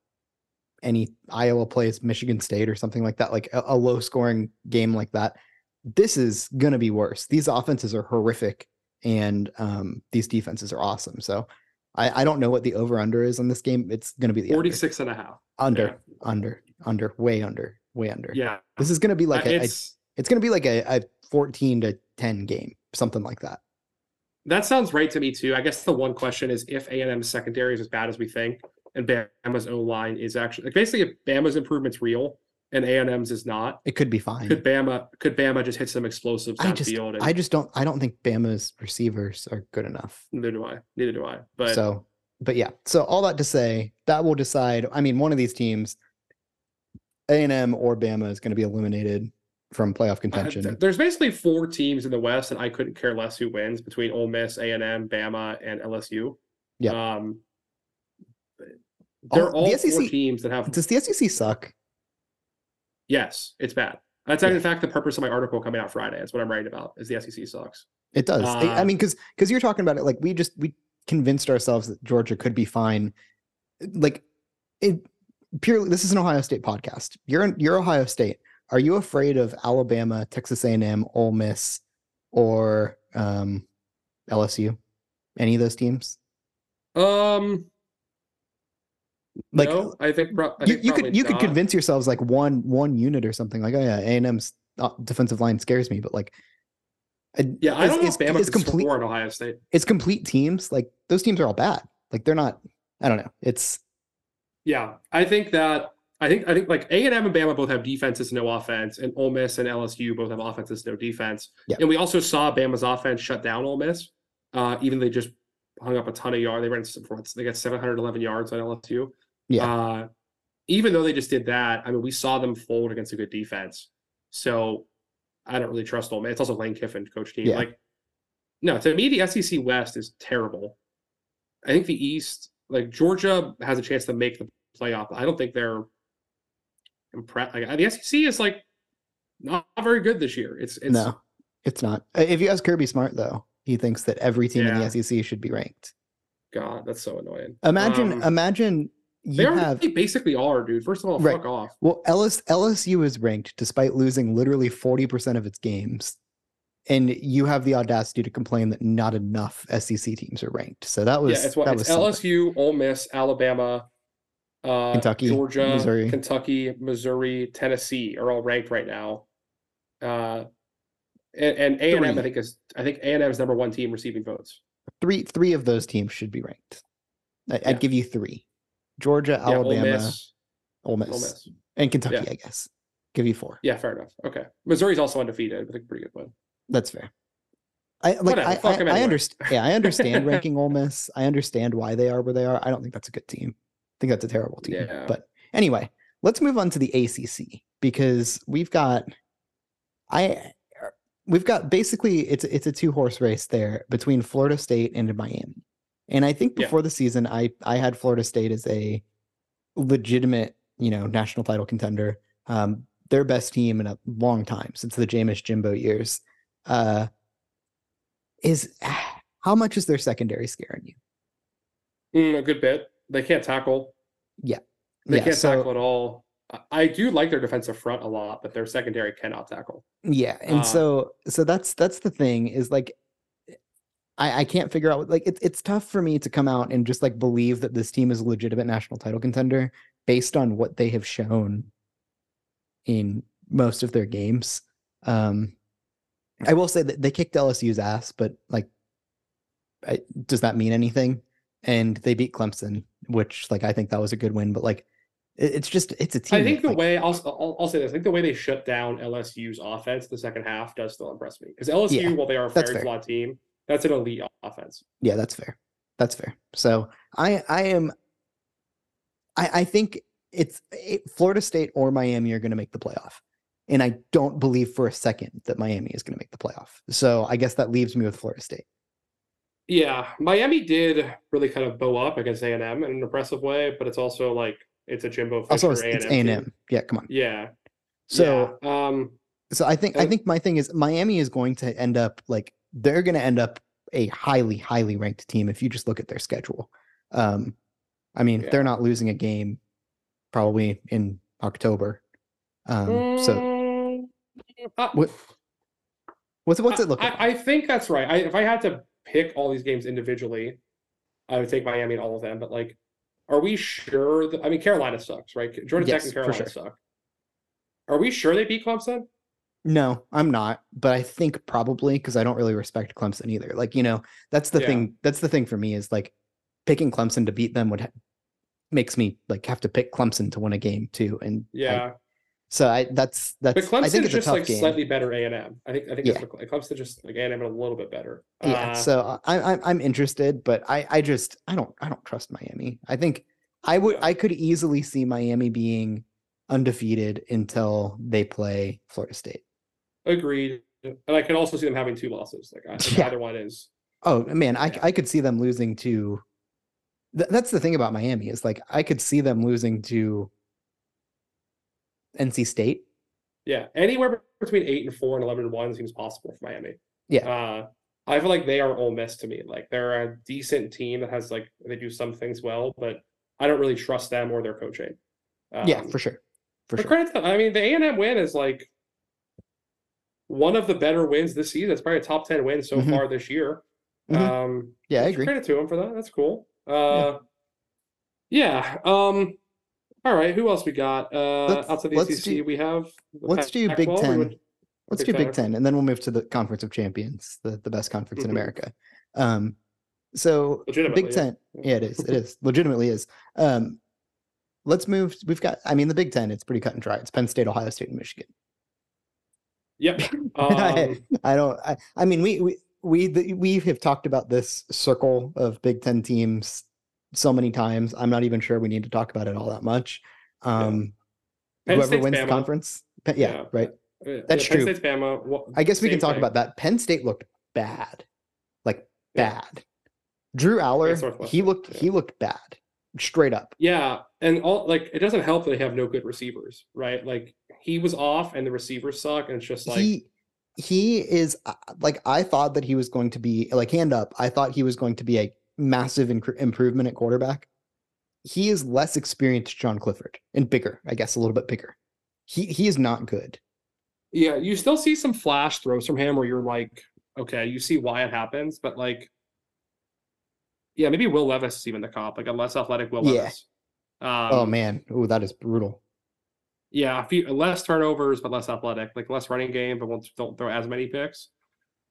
any Iowa plays Michigan State or something like that, like a, a low scoring game like that. This is gonna be worse. These offenses are horrific, and um, these defenses are awesome. So I, I don't know what the over under is on this game. It's gonna be the 46 under. and a half. Under, yeah. under, under, way under, way under. Yeah. This is gonna be like uh, a, it's, a, it's gonna be like a, a 14 to 10 game, something like that. That sounds right to me too. I guess the one question is if A and M's secondary is as bad as we think, and Bama's O line is actually like basically if Bama's improvement's real and A and M's is not, it could be fine. Could Bama could Bama just hit some explosives I just, And, I just don't I don't think Bama's receivers are good enough. Neither do I. Neither do I. But so but yeah. So all that to say, that will decide. I mean, one of these teams, A and M or Bama, is going to be eliminated from playoff contention. Uh, there's basically four teams in the West, and I couldn't care less who wins between Ole Miss, A and M, Bama, and LSU. Yeah. Um, they're all, all the SEC, four teams that have. Does the SEC suck? Yes, it's bad. That's yeah. in fact the purpose of my article coming out Friday. That's what I'm writing about. Is the SEC sucks. It does. Uh, I mean, because because you're talking about it like we just we convinced ourselves that Georgia could be fine. Like it purely. This is an Ohio State podcast. You're in, you're Ohio State. Are you afraid of Alabama, Texas A&M, Ole Miss, or um, LSU? Any of those teams? Um, like no, I think, pro- I you, you could you not. could convince yourselves like one one unit or something like oh yeah A and M's uh, defensive line scares me, but like yeah, I don't know if Bama is complete in Ohio State. It's complete teams. Like those teams are all bad. Like they're not. I don't know. It's yeah. I think that I think I think like A and M and Bama both have defenses, no offense, and Ole Miss and LSU both have offenses, no defense. Yeah. And we also saw Bama's offense shut down Ole Miss. Uh, even they just hung up a ton of yards. They ran some fronts they got 711 yards on LSU. Yeah. Uh, even though they just did that, I mean, we saw them fold against a good defense. So I don't really trust Ole Miss. It's also Lane Kiffin coach team. Yeah. Like, no, to me, the SEC West is terrible. I think the East, like Georgia, has a chance to make the playoff. I don't think they're impressed. Like, the SEC is like not very good this year. It's, it's no, it's not. If you ask Kirby Smart though, he thinks that every team yeah. in the SEC should be ranked. God, that's so annoying. Imagine, um, imagine you they have they basically are, dude. First of all, right. fuck off. Well, LS, LSU is ranked despite losing literally 40% of its games. And you have the audacity to complain that not enough SEC teams are ranked. So that was yeah, it's, what, it's LSU, Ole Miss, Alabama, uh, Kentucky, Georgia, Missouri. Kentucky, Missouri, Tennessee are all ranked right now. Uh, and A and M, I think is I think A and M is number one team receiving votes. Three three of those teams should be ranked. I, would yeah. give you three. Georgia, yeah, Alabama, Ole Miss, Ole Miss, Ole Miss. and Kentucky. Yeah. I guess give you four. Yeah, fair enough. Okay, Missouri's also undefeated. I think pretty good win. That's fair. I like. I, I, anyway. I understand. Yeah, I understand *laughs* ranking Ole Miss. I understand why they are where they are. I don't think that's a good team. I think that's a terrible team. Yeah. But anyway, let's move on to the ACC because we've got. I we've got basically it's it's a two horse race there between Florida State and Miami. And I think before yeah. the season, I I had Florida State as a legitimate, you know, national title contender. Um, their best team in a long time since the Jameis Jimbo years. Uh, is *sighs* how much is their secondary scaring you? Mm, a good bit. They can't tackle. Yeah, they yeah, can't so, tackle at all. I do like their defensive front a lot, but their secondary cannot tackle. Yeah, and um, so so that's that's the thing is like I, I can't figure out like it's it's tough for me to come out and just like believe that this team is a legitimate national title contender based on what they have shown in most of their games. Um I will say that they kicked LSU's ass, but like I, does that mean anything? And they beat Clemson, which like I think that was a good win, but like it's just it's a team. I think the like, way I'll, I'll, I'll say this. I think the way they shut down LSU's offense the second half does still impress me because LSU, yeah, while they are a very flawed team, that's an elite offense. Yeah, that's fair. That's fair. So I I am I I think it's it, Florida State or Miami are going to make the playoff. And I don't believe for a second that Miami is going to make the playoff. So I guess that leaves me with Florida State. Yeah, Miami did really kind of bow up against A and M in an impressive way, but it's also like it's a Jimbo Fisher also it's A and M. Yeah, come on. Yeah. So yeah. um, So I think I think my thing is Miami is going to end up like they're going to end up a highly highly ranked team if you just look at their schedule. Um, I mean, yeah. they're not losing a game probably in October. Um, so mm, uh, what what's what's it look like? I, I think that's right. I, if I had to pick all these games individually, I would take Miami in all of them. But like, are we sure? That, I mean, Carolina sucks, right? Georgia yes, Tech and Carolina sure. suck. Are we sure they beat Clemson? No, I'm not, but I think probably because I don't really respect Clemson either. Like, you know, that's the yeah. thing. That's the thing for me is like picking Clemson to beat them would ha- makes me like have to pick Clemson to win a game too. And yeah, I, so I that's that's. But Clemson I think it's just like game. slightly better A and M. I think I think yeah. what, Clemson just like A and M a little bit better. Yeah, uh, so I, I I'm interested, but I I just I don't I don't trust Miami. I think I would I could easily see Miami being undefeated until they play Florida State. Agreed. And I can also see them having two losses. Like I yeah. either one is. Oh man, I I could see them losing to. Th- that's the thing about Miami is like I could see them losing to. NC State. Yeah, anywhere between eight and four and eleven and one seems possible for Miami. Yeah. Uh, I feel like they are Ole Miss to me. Like they're a decent team that has like they do some things well, but I don't really trust them or their coaching. Um, yeah, for sure. For sure. Credit to, I mean, the A and M win is like one of the better wins this season. It's probably a top 10 win so mm-hmm. far this year. Mm-hmm. Um, yeah, I agree. Credit to him for that. That's cool. Uh, yeah. yeah. Um, all right. Who else we got? Uh, let's, outside the ACC, do, we have. Let's do Big 10. Would, let's Big do Big 10, and then we'll move to the Conference of Champions, the, the best conference mm-hmm. in America. Um, so Big 10. Yeah. yeah, it is. It is. Legitimately is. Um, let's move. We've got, I mean, the Big 10, it's pretty cut and dry. It's Penn State, Ohio State, and Michigan. Yep. *laughs* Um, I, I, don't. I, I mean, we we we the, we have talked about this circle of Big Ten teams so many times. I'm not even sure we need to talk about it all that much. Um, yeah. Whoever State's wins Bama. the conference, yeah, yeah. right. Yeah. That's true. State's Bama. Well, I guess we can talk thing. about that. Penn State looked bad, like bad. Drew Allar, he looked he looked bad, straight up. Yeah, and all like it doesn't help that they have no good receivers, right? Like he was off and the receivers suck, and it's just like he he is uh, like I thought that he was going to be like hand up. I thought he was going to be a massive inc- improvement at quarterback. He is less experienced Sean Clifford and bigger, I guess, a little bit bigger. He he is not good. Yeah, you still see some flash throws from him where you're like, okay, you see why it happens, but like, yeah, maybe Will Levis is even the cop, like a less athletic Will yeah. Levis. Um, oh man, oh that is brutal yeah, a few less turnovers but less athletic, like less running game, but won't don't throw as many picks.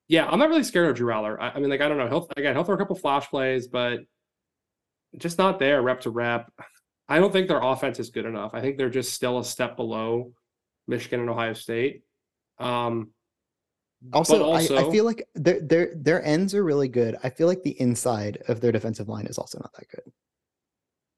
Yeah, I'm not really scared of Drew Allar. I, I mean, like I don't know. He'll again he'll throw a couple flash plays, but just not there rep to rep. I don't think their offense is good enough. I think they're just still a step below Michigan and Ohio State. Um, also, also I, I, feel like their their their ends are really good. I feel like the inside of their defensive line is also not that good.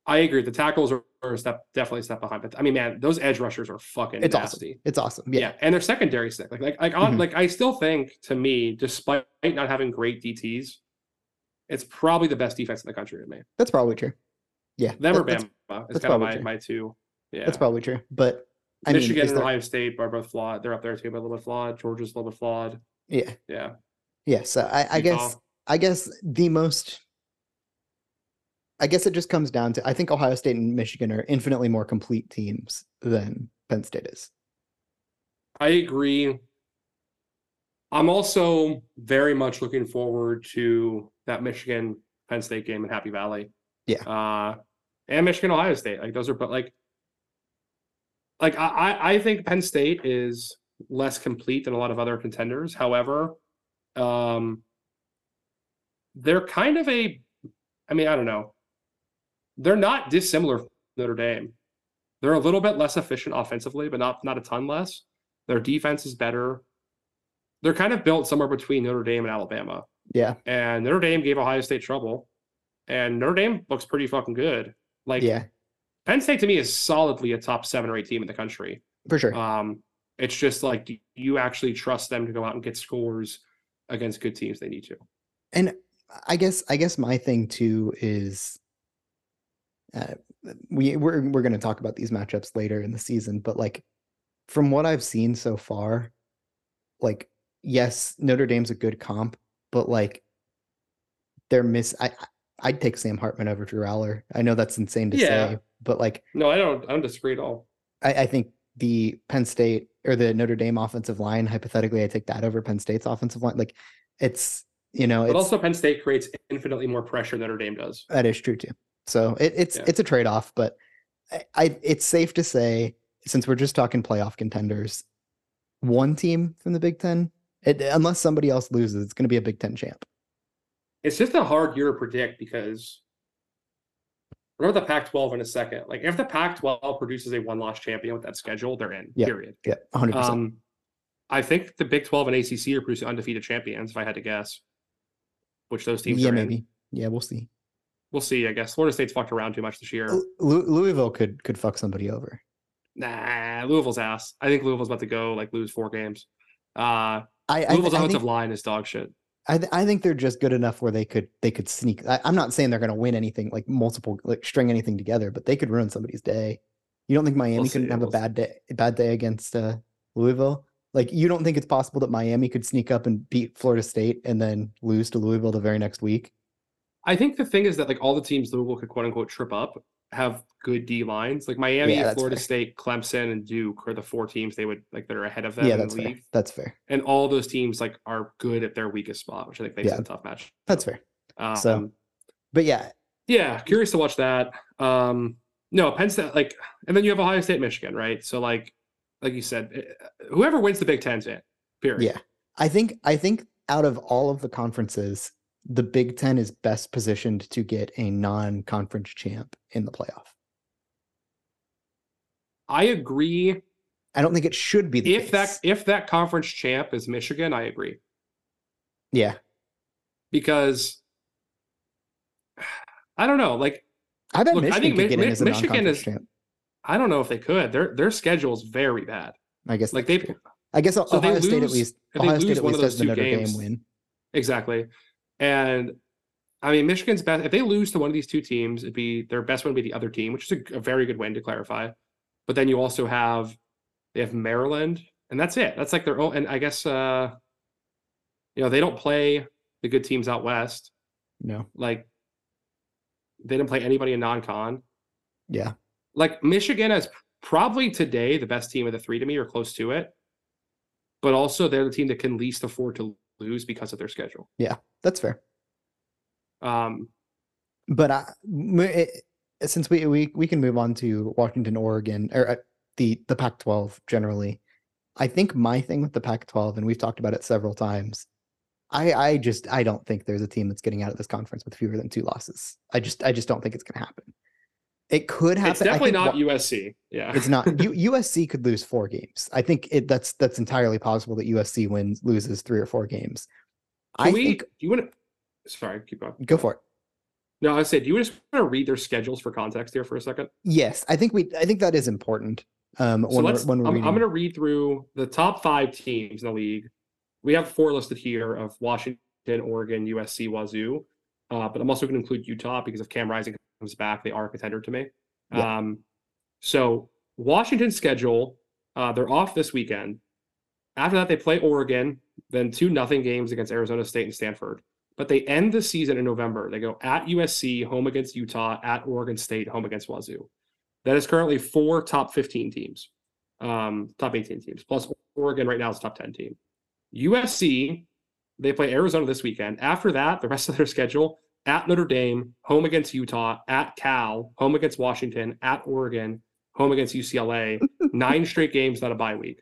I agree. The tackles are, a step definitely a step behind, but I mean, man, those edge rushers are fucking it's nasty. Awesome. It's awesome. Yeah. yeah. and their secondary sick. Like, like, like, mm-hmm. like, I still think to me, despite not having great DTs, it's probably the best defense in the country to me. That's probably true. Yeah, them that, or Bama is kind of my true. my two. Yeah, that's probably true. But I Michigan mean, and there... Ohio State are both flawed. They're up there too, but a little bit flawed. Georgia's a little bit flawed. Yeah, yeah, yeah. So I, I guess I guess the most I guess it just comes down to I think Ohio State and Michigan are infinitely more complete teams than Penn State is. I agree. I'm also very much looking forward to that Michigan Penn State game in Happy Valley. Yeah. Uh, and Michigan Ohio State. Like those are but like like I I think Penn State is less complete than a lot of other contenders. However, um they're kind of a I mean, I don't know they're not dissimilar from Notre Dame. They're a little bit less efficient offensively, but not not a ton less. Their defense is better. They're kind of built somewhere between Notre Dame and Alabama. Yeah. And Notre Dame gave Ohio State trouble. And Notre Dame looks pretty fucking good. Like yeah. Penn State to me is solidly a top seven or eight team in the country. For sure. Um, it's just like you actually trust them to go out and get scores against good teams they need to. And I guess I guess my thing too is uh, we we're we're going to talk about these matchups later in the season, but like from what I've seen so far, like yes, Notre Dame's a good comp, but like they're miss. I I'd take Sam Hartman over Drew Allar. I know that's insane to yeah. say, but like no, I don't. I don't disagree at all. I, I think the Penn State or the Notre Dame offensive line, hypothetically, I take that over Penn State's offensive line. Like it's you know, but also Penn State creates infinitely more pressure than Notre Dame does. That is true too. So it, it's yeah. it's a trade off, but I, I it's safe to say since we're just talking playoff contenders, one team from the Big Ten, it, unless somebody else loses, it's going to be a Big Ten champ. It's just a hard year to predict because remember the Pac-12 in a second. Like if the Pac-12 produces a one-loss champion with that schedule, they're in. Yeah, period. Yeah, hundred um, percent. I think the Big 12 and ACC are producing undefeated champions. If I had to guess, which those teams yeah, maybe. In. Yeah, we'll see. We'll see. I guess Florida State's fucked around too much this year. Louisville could could fuck somebody over. Nah, Louisville's ass. I think Louisville's about to go like lose four games. Uh, I, Louisville's I, offensive think, line is dog shit. I th- I think they're just good enough where they could they could sneak. I, am not saying they're going to win anything like multiple like string anything together, but they could ruin somebody's day. You don't think Miami we'll couldn't have we'll a bad day bad day against uh, Louisville? Like you don't think it's possible that Miami could sneak up and beat Florida State and then lose to Louisville the very next week? I think the thing is that like all the teams Louisville could quote unquote trip up have good D lines. Like Miami, yeah, Florida fair. State, Clemson, and Duke are the four teams they would like that are ahead of them. Yeah, that's fair. That's fair. And all those teams like are good at their weakest spot, which I think makes yeah, it a tough match. That's fair. Um, so, but yeah, yeah, curious to watch that. Um, no, Penn State, like, and then you have Ohio State, Michigan, right? So like, like you said, eh, whoever wins the Big Ten's in. Period. Yeah, I think I think out of all of the conferences, the Big Ten is best positioned to get a non-conference champ in the playoff. I agree. I don't think it should be the if case. that if that conference champ is Michigan. I agree. Yeah, because I don't know. Like I bet look, Michigan I think could get in as a Michigan is. Champ. I don't know if they could. Their their schedule is very bad. I guess like they. True. I guess so Ohio State lose, at least. Ohio State at least has the Notre games, Dame win. Exactly. And I mean, Michigan's best. If they lose to one of these two teams, it'd be their best one would be the other team, which is a, a very good win to clarify. But then you also have they have Maryland, and that's it. That's like their own. And I guess uh, you know they don't play the good teams out west. No, like they didn't play anybody in non-con. Yeah, like Michigan is probably today the best team of the three to me, or close to it. But also, they're the team that can least afford to lose because of their schedule. Yeah, that's fair. Um, but I, it, since we, we we can move on to Washington, Oregon, or uh, the the Pac-12 generally. I think my thing with the Pac-12, and we've talked about it several times. I I just I don't think there's a team that's getting out of this conference with fewer than two losses. I just I just don't think it's going to happen. It could happen. It's definitely not USC. Yeah, it's not. *laughs* U, USC could lose four games. I think it that's that's entirely possible that USC wins loses three or four games. Can I we, think. You want to? Sorry, keep going. Go for it. No, I said, do you just want to read their schedules for context here for a second? Yes, I think we. I think that is important. Um, so when let's. We're, when we're I'm, I'm going to read through the top five teams in the league. We have four listed here of Washington, Oregon, USC, Wazoo. Uh, but I'm also going to include Utah because of Cam Rising comes back, they are a contender to me. Yeah. Um, so Washington's schedule, uh, they're off this weekend. After that, they play Oregon, then two nothing games against Arizona State and Stanford. But they end the season in November. They go at USC, home against Utah, at Oregon State, home against Wazoo. That is currently four top 15 teams, um, top 18 teams, plus Oregon right now is top 10 team. USC, they play Arizona this weekend. After that, the rest of their *laughs* schedule at Notre Dame, home against Utah, at Cal, home against Washington, at Oregon, home against UCLA, *laughs* nine straight games, not a bye week.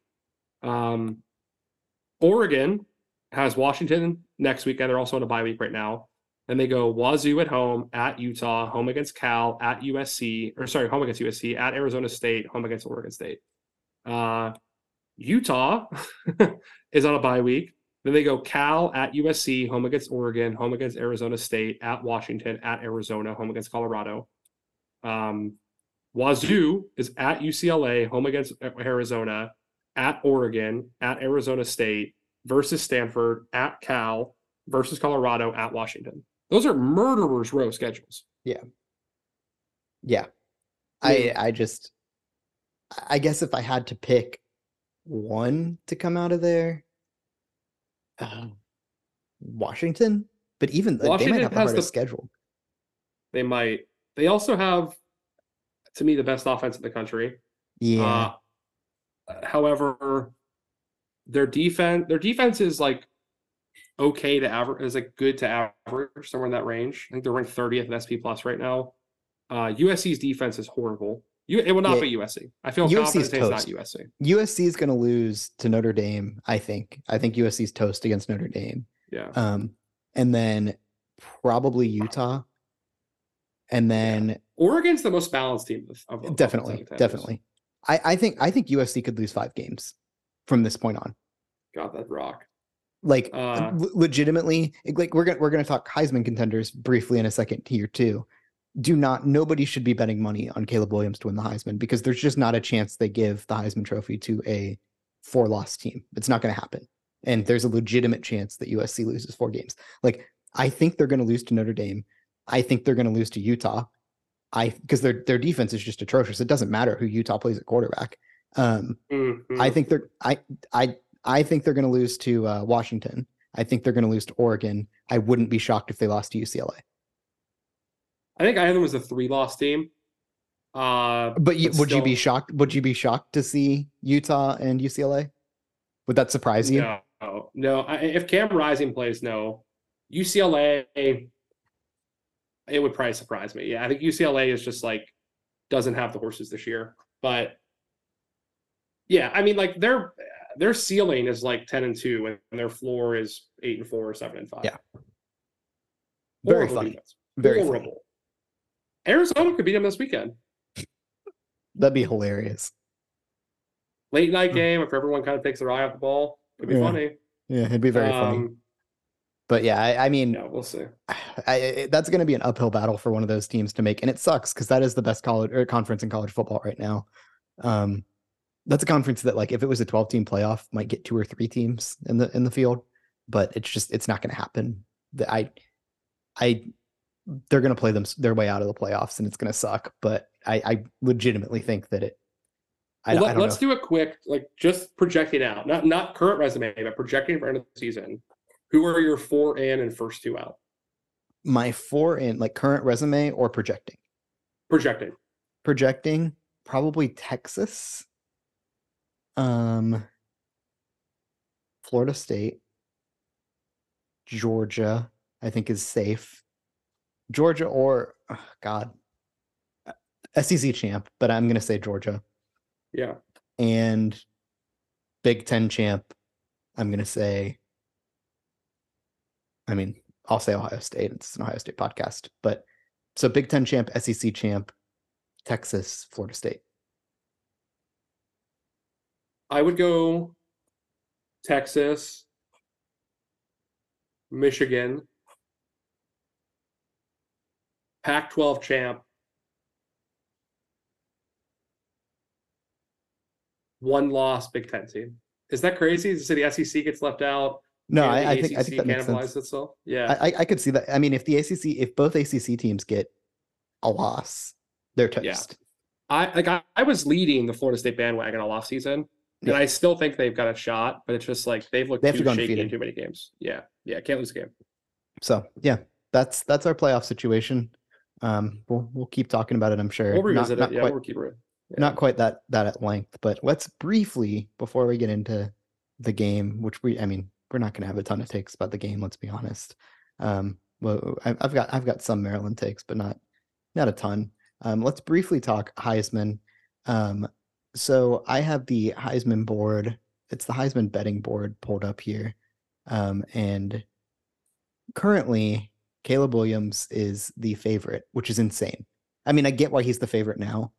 Um, Oregon has Washington next week, and They're also on a bye week right now. Then they go Wazoo at home, at Utah, home against Cal, at USC, or sorry, home against USC, at Arizona State, home against Oregon State. Uh, Utah *laughs* is on a bye week. Then they go Cal at USC, home against Oregon, home against Arizona State, at Washington, at Arizona, home against Colorado. Um, Wazoo is at UCLA, home against Arizona, at Oregon, at Arizona State, versus Stanford, at Cal, versus Colorado, at Washington. Those are murderers row schedules. Yeah. Yeah. I I just I guess if I had to pick one to come out of there, Uh, Washington, but even Washington they might have the hardest the, schedule. They might. They also have, to me, the best offense in the country. Yeah. Uh, however, their defense, their defense is like okay to average, is like good to average, somewhere in that range. I think they're ranked 30th in SP Plus right now. Uh, USC's defense is horrible. You, it will not yeah. be USC. I feel USC's confident it's not USC. USC is going to lose to Notre Dame. I think. I think USC's toast against Notre Dame. Yeah. Um, and then probably Utah, and then yeah. Oregon's the most balanced team of, of definitely, definitely. I, I think I think USC could lose five games from this point on. Got that rock. Like uh, legitimately, like we're gonna we're gonna talk Heisman contenders briefly in a second here too do not nobody should be betting money on Caleb Williams to win the Heisman because there's just not a chance they give the Heisman trophy to a four loss team. It's not going to happen. And there's a legitimate chance that USC loses four games. Like I think they're going to lose to Notre Dame. I think they're going to lose to Utah. I because their their defense is just atrocious. It doesn't matter who Utah plays at quarterback. Um, mm-hmm. I think they're I I I think they're going to lose to uh, Washington. I think they're going to lose to Oregon. I wouldn't be shocked if they lost to UCLA. I think I had them as a three loss team. Uh, but you, would still, you be shocked? Would you be shocked to see Utah and UCLA? Would that surprise you? No, no. I, if Cam Rising plays, no. UCLA, it would probably surprise me. Yeah, I think UCLA is just like doesn't have the horses this year. But yeah, I mean, like their their ceiling is like ten and two, and their floor is eight and four or seven and five. Yeah, very Horrible funny. Defense. Very Horrible. Funny. Arizona could beat them this weekend. That'd be hilarious. Late night game if everyone kind of takes their eye off the ball. it'd be yeah. funny. Yeah, it'd be very um, funny. But yeah, I, I mean, yeah, we'll see. *sighs* I, I, that's going to be an uphill battle for one of those teams to make, and it sucks because that is the best college or conference in college football right now. Um, that's a conference that, like, if it was a twelve team playoff, might get two or three teams in the in the field, but it's just it's not going to happen. The, I, I they're going to play them their way out of the playoffs and it's going to suck. But I, I legitimately think that it. I, well, let's know. do a quick, like just projecting out, not not current resume, but projecting for end of the season. Who are your four in and first two out? My four in, like current resume or projecting? Projecting. Projecting, probably Texas. Um, Florida State, Georgia, I think is safe. Georgia or oh God, uh, SEC champ, but I'm going to say Georgia. Yeah. And Big Ten champ, I'm going to say, I mean, I'll say Ohio State. It's an Ohio State podcast. But so Big Ten champ, SEC champ, Texas, Florida State. I would go Texas, Michigan, Pac 12 champ, one loss Big Ten team. Is that crazy? Is it the SEC gets left out? No, I, I, think I think that makes sense. itself. Yeah, I, I could see that. I mean, if the ACC, if both ACC teams get a loss, they're toast. Yeah. I like I, I was leading the Florida State bandwagon all off season, yeah. and I still think they've got a shot, but it's just like they've looked they too shaky in too many games. Yeah, yeah, can't lose a game. So yeah, that's that's our playoff situation. Um, we'll we'll keep talking about it. I'm sure. We'll revisit not, it. Not yeah, quite, we'll keep it. Yeah. Not quite that that at length, but let's briefly before we get into the game, which we I mean we're not going to have a ton of takes about the game. Let's be honest. Um, well, I've got I've got some Maryland takes, but not not a ton. Um, let's briefly talk Heisman. Um, so I have the Heisman board. It's the Heisman betting board pulled up here, um, and currently Caleb Williams is the favorite, which is insane. I mean, I get why he's the favorite now.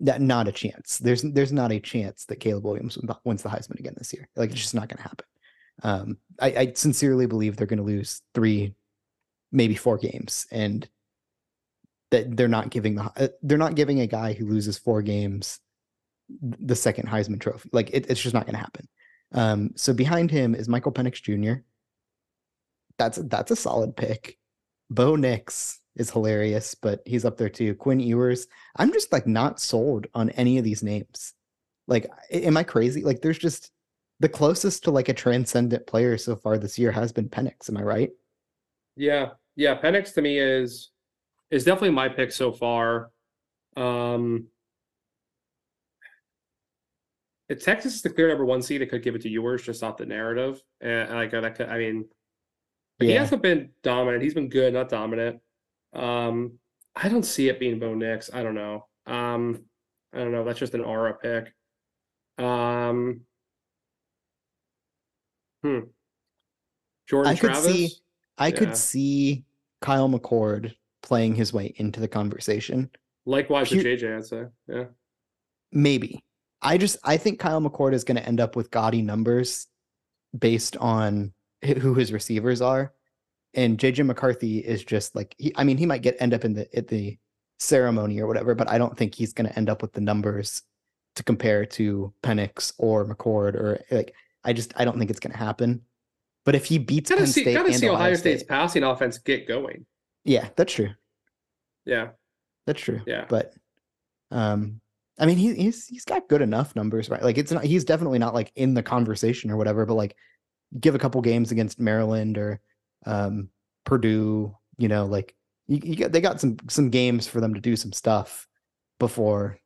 Not a chance. There's there's not a chance that Caleb Williams wins the Heisman again this year. Like it's just not going to happen. Um, I, I sincerely believe they're going to lose three, maybe four games, and that they're not giving the uh, they're not giving a guy who loses four games the second Heisman Trophy. Like it, it's just not going to happen. Um, so behind him is Michael Penix Jr. That's that's a solid pick. Bo Nix is hilarious, but he's up there too. Quinn Ewers. I'm just like not sold on any of these names. Like, am I crazy? Like, there's just the closest to like a transcendent player so far this year has been Penix. Am I right? Yeah, yeah. Penix to me is is definitely my pick so far. Um, if Texas is the clear number one seed, it could give it to Ewers, just off the narrative. And like that, could, I mean, yeah. he hasn't been dominant. He's been good, not dominant. Um, I don't see it being Bo Nix. I don't know. Um, I don't know. That's just an aura pick. Um, hmm. Jordan I Travis. Could see, I yeah. could see Kyle McCord playing his way into the conversation. Likewise Pure, with JJ, I'd say. Yeah. Maybe. I just I think Kyle McCord is going to end up with gaudy numbers based on who his receivers are, and JJ McCarthy is just like he, I mean he might get end up in the at the ceremony or whatever, but I don't think he's going to end up with the numbers to compare to Penix or McCord or like I just I don't think it's going to happen. But if he beats gotta Penn see, State, gotta see Ohio, State's State, passing offense get going. Yeah, that's true. Yeah, that's true. Yeah, but um, I mean, he, he's he's got good enough numbers, right? Like it's not he's definitely not like in the conversation or whatever, but like give a couple games against Maryland or um Purdue, you know, like you, you got, they got some some games for them to do some stuff before.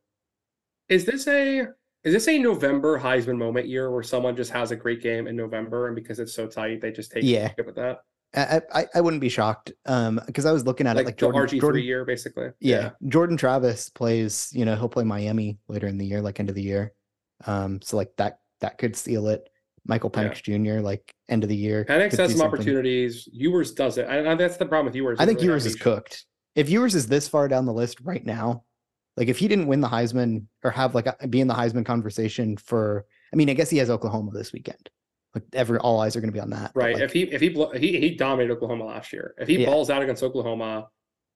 Is this a is this a November Heisman moment year where someone just has a great game in November and because it's so tight they just take yeah with that? I, I, I wouldn't be shocked um because I was looking at like it like Jordan, RG Jordan, year basically. Yeah, yeah, Jordan Travis plays. You know he'll play Miami later in the year, like end of the year. Um, so like that that could seal it. Michael Penix yeah. Jr. like end of the year. Penix has some something. opportunities. Ewers does it. I, I, that's the problem with Ewers. I think really Ewers is cooked. If Ewers is this far down the list right now, like if he didn't win the Heisman or have like a, be in the Heisman conversation for, I mean, I guess he has Oklahoma this weekend. Like every all eyes are going to be on that. Right. Like, if he if he he he dominated Oklahoma last year. If he yeah. balls out against Oklahoma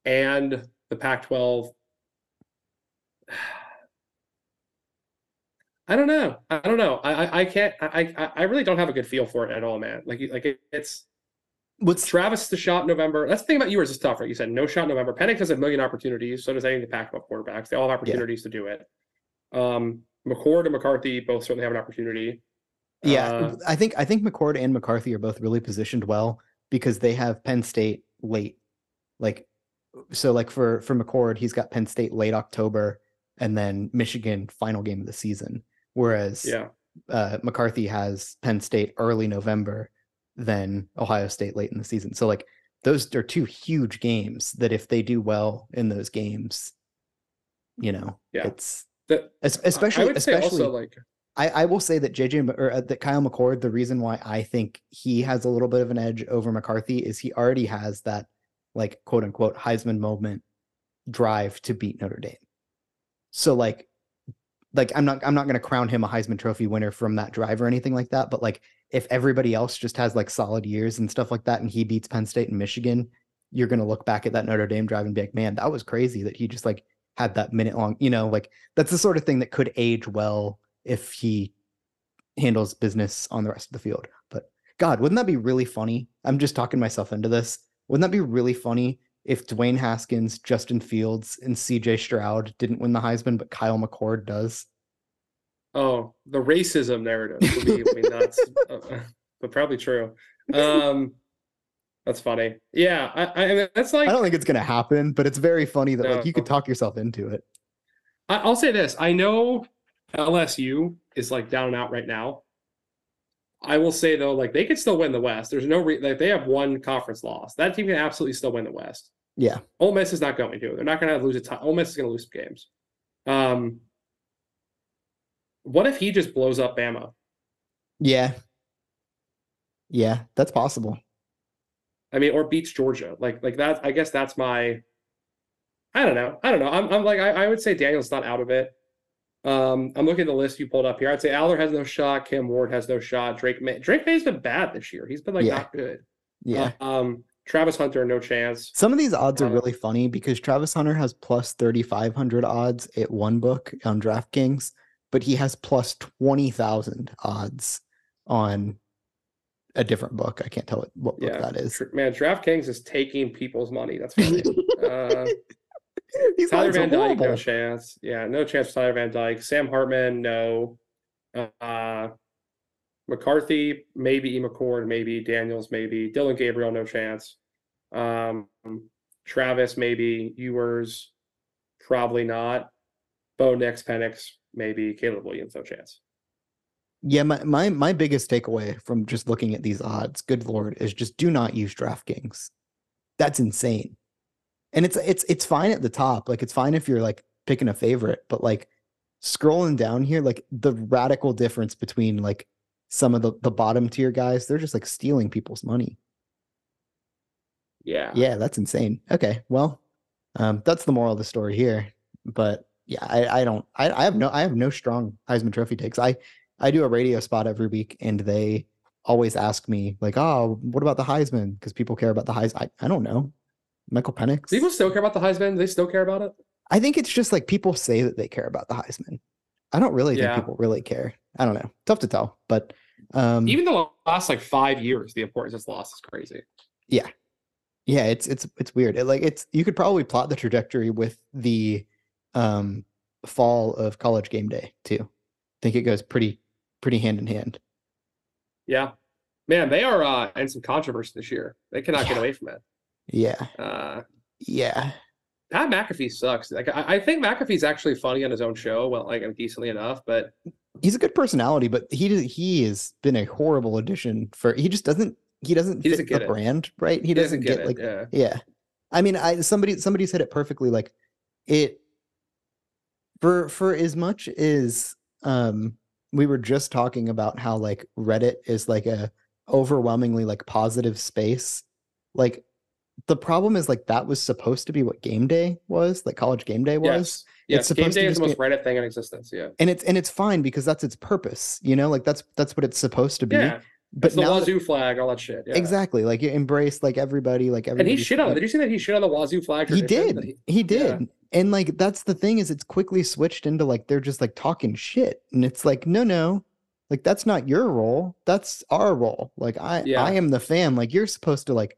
and the Pac-12 I don't know. I don't know. I I can't. I I really don't have a good feel for it at all, man. Like like it's what's Travis the shot November. That's the thing about Ewers is tough, right? You said no shot November. Penix has a million opportunities. So does any of the Pac-12 quarterbacks. They all have opportunities yeah. to do it. Um, McCord and McCarthy both certainly have an opportunity. Yeah, uh, I think I think McCord and McCarthy are both really positioned well because they have Penn State late. Like, so like for for McCord, he's got Penn State late October and then Michigan final game of the season. Whereas yeah. uh, McCarthy has Penn State early November, then Ohio State late in the season. So like those are two huge games that if they do well in those games, you know, yeah. it's especially especially like I, I will say that JJ or uh, that Kyle McCord, the reason why I think he has a little bit of an edge over McCarthy is he already has that like quote unquote Heisman moment drive to beat Notre Dame. So like like I'm not I'm not going to crown him a Heisman Trophy winner from that drive or anything like that. But like if everybody else just has like solid years and stuff like that, and he beats Penn State and Michigan, you're going to look back at that Notre Dame drive and be like, man, that was crazy that he just like had that minute long. You know, like that's the sort of thing that could age well if he handles business on the rest of the field. But God, wouldn't that be really funny? I'm just talking myself into this. Wouldn't that be really funny if Dwayne Haskins, Justin Fields, and CJ Stroud didn't win the Heisman, but Kyle McCord does. Oh, the racism narrative would be, I mean, that's, *laughs* uh, but probably true. Um, that's funny. Yeah, I, I mean, that's like I don't think it's gonna happen, but it's very funny that no. like you could talk yourself into it. I, I'll say this: I know LSU is like down and out right now. I will say though, like they could still win the West. There's no re- like they have one conference loss. That team can absolutely still win the West. Yeah. Ole Miss is not going to. They're not going to lose a ton. Ole Miss is going to lose some games. Um, what if he just blows up Bama? Yeah. Yeah, that's possible. I mean, or beats Georgia. Like, like that. I guess that's my. I don't know. I don't know. I'm, I'm like, I, I would say Daniel's not out of it. Um, I'm looking at the list you pulled up here. I'd say Allar has no shot. Cam Ward has no shot. Drake Maye. Drake Maye's been bad this year. He's been like yeah. not good. Yeah. Uh, um, Travis Hunter, no chance. Some of these odds are really funny because Travis Hunter has plus 3,500 odds at one book on DraftKings, but he has plus 20,000 odds on a different book. I can't tell what book yeah. that is. Man, DraftKings is taking people's money. That's funny. *laughs* uh, He's Tyler Van Dyke, no chance. Yeah, no chance for Tyler Van Dyke. Sam Hartman, no. Uh, McCarthy, maybe E. McCord, maybe Daniels, maybe Dillon Gabriel, no chance. Um, Travis, maybe Ewers, probably not. Bo Nix, Penix, maybe Caleb Williams, no chance. Yeah, my, my my biggest takeaway from just looking at these odds, good lord, is just do not use DraftKings. That's insane. And it's it's it's fine at the top. Like it's fine if you're like picking a favorite, but like scrolling down here, like the radical difference between like some of the, the bottom tier guys, they're just like stealing people's money. Yeah. Yeah, that's insane. Okay. Well, um, that's the moral of the story here. But yeah, I, I don't I, I have no I have no strong Heisman Trophy takes. I I do a radio spot every week and they always ask me like, oh, what about the Heisman? Because people care about the Heisman. I, I don't know. Michael Penix. People still care about the Heisman. Do they still care about it. I think it's just like people say that they care about the Heisman. I don't really yeah. think people really care. I don't know. Tough to tell, but um even the last like five years, the importance of this loss is crazy. Yeah, yeah. It's it's it's weird. It, like it's you could probably plot the trajectory with the um fall of college game day too. I think it goes pretty pretty hand in hand. Yeah, man, they are uh in some controversy this year. They cannot yeah. get away from it. Yeah. Uh, yeah. Pat McAfee sucks. Like I, I, think McAfee's actually funny on his own show, well, like decently enough, but he's a good personality. But he he has been a horrible addition for. He just doesn't. He doesn't he fit doesn't the it. brand, right? He, he doesn't, doesn't, get, get like yeah. yeah. I mean, I somebody somebody said it perfectly. Like it for for as much as um we were just talking about how like Reddit is like a overwhelmingly like positive space. Like the problem is like that was supposed to be what game day was, like college game day was. Yes, yes. game day is the most be... Reddit thing in existence. Yeah, and it's and it's fine because that's its purpose. You know, like that's that's what it's supposed to be. Yeah. But the Wazoo that, flag, all that shit. Yeah. Exactly. Like you embrace like everybody, like everybody. And he shit on. Did you see that he shit on the Wazoo flag? He did. He, he, did. Yeah. And like that's the thing is, it's quickly switched into like they're just like talking shit, and it's like no, no, like that's not your role. That's our role. Like I, yeah. I am the fan. Like you're supposed to like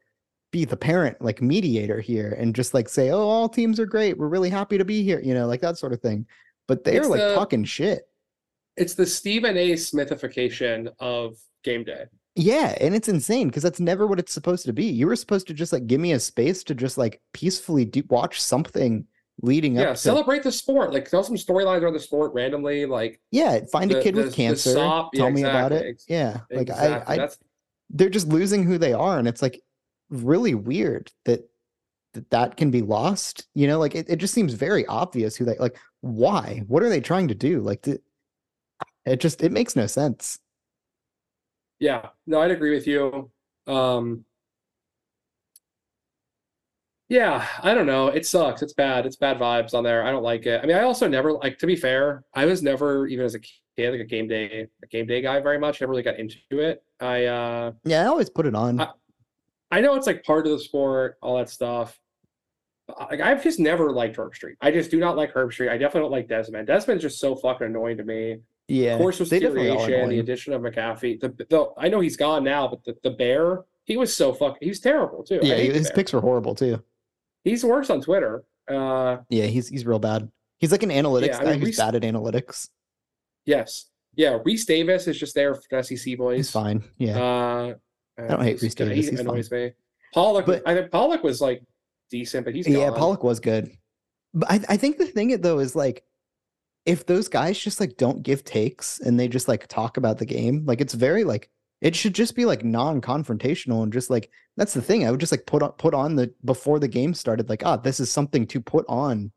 be the parent like mediator here and just like say, "Oh, all teams are great. We're really happy to be here," you know, like that sort of thing. But they're it's like the, talking shit. It's the Stephen A. Smithification of game day. Yeah, and it's insane because that's never what it's supposed to be. You were supposed to just like give me a space to just like peacefully do- watch something leading yeah, up. Yeah, celebrate the sport. Like tell some storylines around the sport randomly. Like yeah, find the, a kid the, with cancer. Tell yeah, me exactly. about it. Yeah, like exactly. I, I they're just losing who they are, and it's like really weird that that, that can be lost. You know, like it, it just seems very obvious who they like. Why? What are they trying to do? Like, the, it just it makes no sense. Yeah, no, I'd agree with you. Um, yeah, I don't know. It sucks. It's bad. It's bad vibes on there. I don't like it. I mean, I also never like to be fair. I was never even as a kid like a game day a game day guy very much. Never really got into it. I uh yeah, I always put it on. I, I know it's like part of the sport, all that stuff. Like I've just never liked Herbstreit. I just do not like Herbstreit. I definitely don't like Desmond. Desmond's just so fucking annoying to me. Yeah, course was deterioration, the addition of McAfee. The, the I know he's gone now, but the, the bear, he was so fucking. He was terrible too. Yeah, his picks were horrible too. He's worse on Twitter. Uh, yeah, he's he's real bad. He's like an analytics yeah, guy I mean, who's Reese, bad at analytics. Yes. Yeah, Rece Davis is just there for SEC boys. He's fine. Yeah. Uh, I don't hate Davis. He annoys me. Pollack, but, I think Pollack was like decent, but he's yeah, Pollack was good. But I, I think the thing though is like if those guys just like don't give takes and they just like talk about the game, like it's very like it should just be like non-confrontational and just like that's the thing. I would just like put on put on the before the game started, like, ah, this is something to put on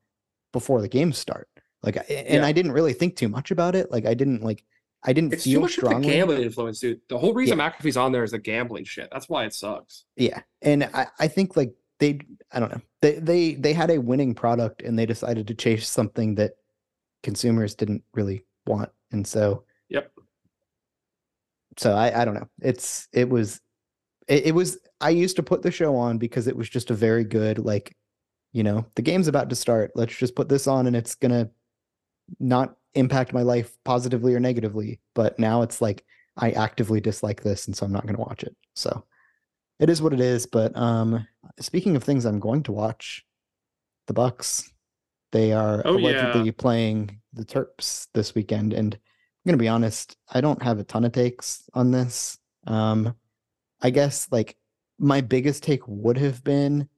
before the game start. Like and yeah. I didn't really think too much about it. Like I didn't like I didn't it's feel too much strongly. the gambling influence, dude. The whole reason yeah. McAfee's on there is the gambling shit. That's why it sucks. Yeah, and I, I think like they, I don't know, they they they had a winning product and they decided to chase something that consumers didn't really want, and so yep. So I I don't know. It's it was it, it was I used to put the show on because it was just a very good like, you know, the game's about to start. Let's just put this on and it's gonna not impact my life positively or negatively. But now it's like I actively dislike this, and so I'm not going to watch it. So it is what it is. But um, speaking of things I'm going to watch, the Bucks they are oh, allegedly yeah. playing the Terps this weekend, and I'm gonna be honest. I don't have a ton of takes on this. Um, I guess like my biggest take would have been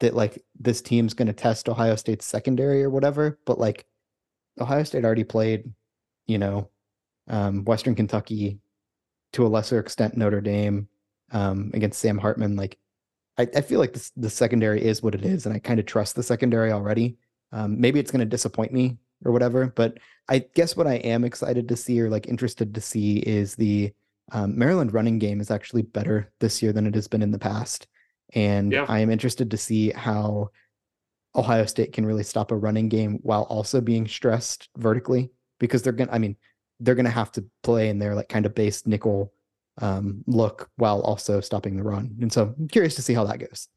that like this team's gonna test Ohio State's secondary or whatever, but like Ohio State already played, you know, um, Western Kentucky, to a lesser extent Notre Dame um, against Sam Hartman. Like, I, I feel like this, the secondary is what it is, and I kind of trust the secondary already. Um, maybe it's going to disappoint me or whatever, but I guess what I am excited to see or like interested to see is the um, Maryland running game is actually better this year than it has been in the past, and yeah. I am interested to see how Ohio State can really stop a running game while also being stressed vertically because they're gonna. I mean, they're gonna have to play in their like kind of base nickel um, look while also stopping the run, and so I'm curious to see how that goes.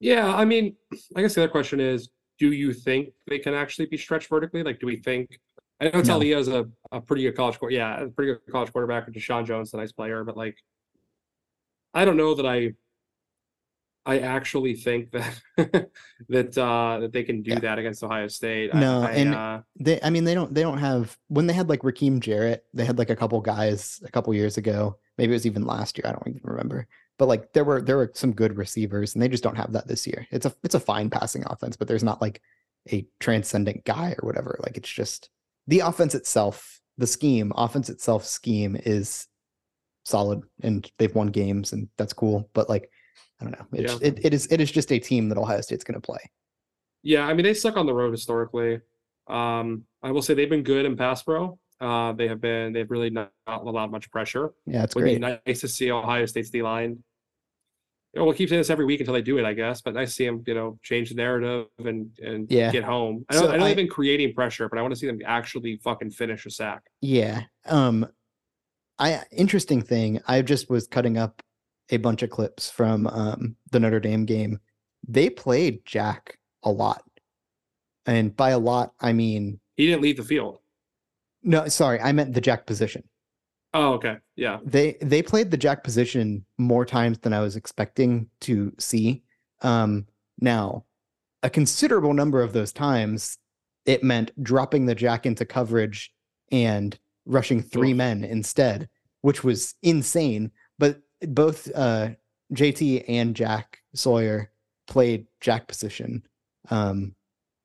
Yeah, I mean, *clears throat* I guess the other question is, do you think they can actually be stretched vertically? Like, do we think? I know Taulia is a, a pretty good college, quarterback. yeah, a pretty good college quarterback, Jeshaun Jones, a nice player, but like, I don't know that I I actually think that *laughs* that uh that they can do yeah. that against Ohio State. No, I, and uh, they I mean they don't they don't have when they had like Rakim Jarrett, they had like a couple guys a couple years ago. Maybe it was even last year, I don't even remember. But like there were there were some good receivers and they just don't have that this year. It's a it's a fine passing offense, but there's not like a transcendent guy or whatever. Like it's just the offense itself, the scheme, offense itself scheme is solid and they've won games and that's cool. But like I don't know. It's, yeah. it, it is it is just a team that Ohio State's going to play. Yeah, I mean they suck on the road historically. Um, I will say they've been good in pass pro. Uh, they have been they've really not, not allowed much pressure. Yeah, it's Would great. Be nice to see Ohio State's D line. You know, we'll keep saying this every week until they do it, I guess. But nice to see them, you know, change the narrative and and yeah. get home. I know, so I know I, they've been creating pressure, but I want to see them actually fucking finish a sack. Yeah. Um, I interesting thing. I just was cutting up a bunch of clips from um, the Notre Dame game. They played Jack a lot. And by a lot, I mean he didn't leave the field. No, sorry, I meant the Jack position. Oh, okay. Yeah. They they played the Jack position more times than I was expecting to see. Um, now, a considerable number of those times, it meant dropping the Jack into coverage and rushing three Oof. men instead, which was insane. But both uh, JT and Jack Sawyer played Jack position um,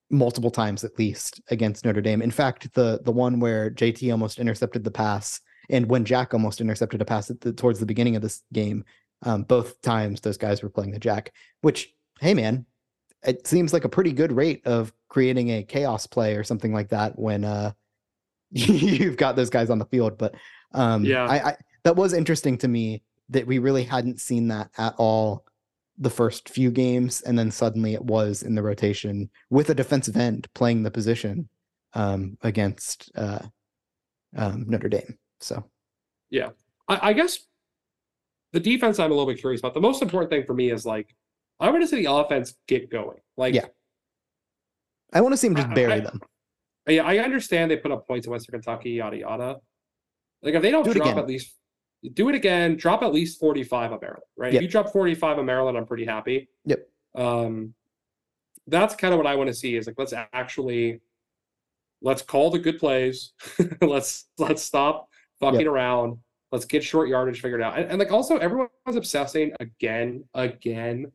multiple times at least against Notre Dame. In fact, the the one where JT almost intercepted the pass, and when Jack almost intercepted a pass the, towards the beginning of this game, um, both times those guys were playing the Jack. Which, hey man, it seems like a pretty good rate of creating a chaos play or something like that when uh, *laughs* you've got those guys on the field. But um, yeah, I, I that was interesting to me that we really hadn't seen that at all the first few games, and then suddenly it was in the rotation with a defensive end playing the position um, against uh, um, Notre Dame. So, yeah, I, I, guess the defense I'm a little bit curious about. The most important thing for me is like I want to see the offense get going. Like, yeah, I want to see them just bury I, them. Yeah, I understand they put up points in Western Kentucky, yada yada. Like if they don't Do drop at least do it again, drop at least 45 on Maryland, right? Yep. If you drop 45 on Maryland, I'm pretty happy. Yep. Um, that's kind of what I want to see is like, let's actually, let's call the good plays. *laughs* let's, let's stop fucking yep. around. Let's get short yardage figured out. And, and like also everyone's obsessing again, again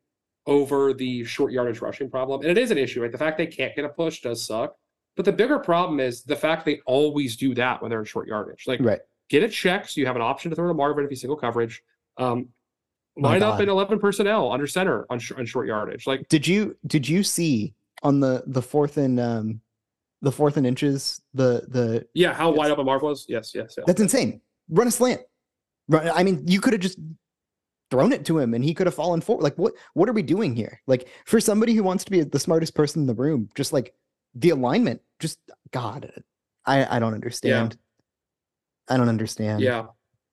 over the short yardage rushing problem. And it is an issue, right? The fact they can't get a push does suck. But the bigger problem is the fact they always do that when they're in short yardage. Like right get a check so you have an option to throw to Marvin if he's single coverage. Um, line up in 11 personnel under center on, sh- on short yardage. Like, did you did you see on the the fourth and um the fourth and inches the the yeah how wide open Marv was? Yes, yes, yes. That's insane. Run a slant. Run, I mean, you could have just thrown it to him and he could have fallen forward. Like, what what are we doing here? Like, for somebody who wants to be the smartest person in the room, just like the alignment, just God, I I don't understand. I don't understand. Yeah.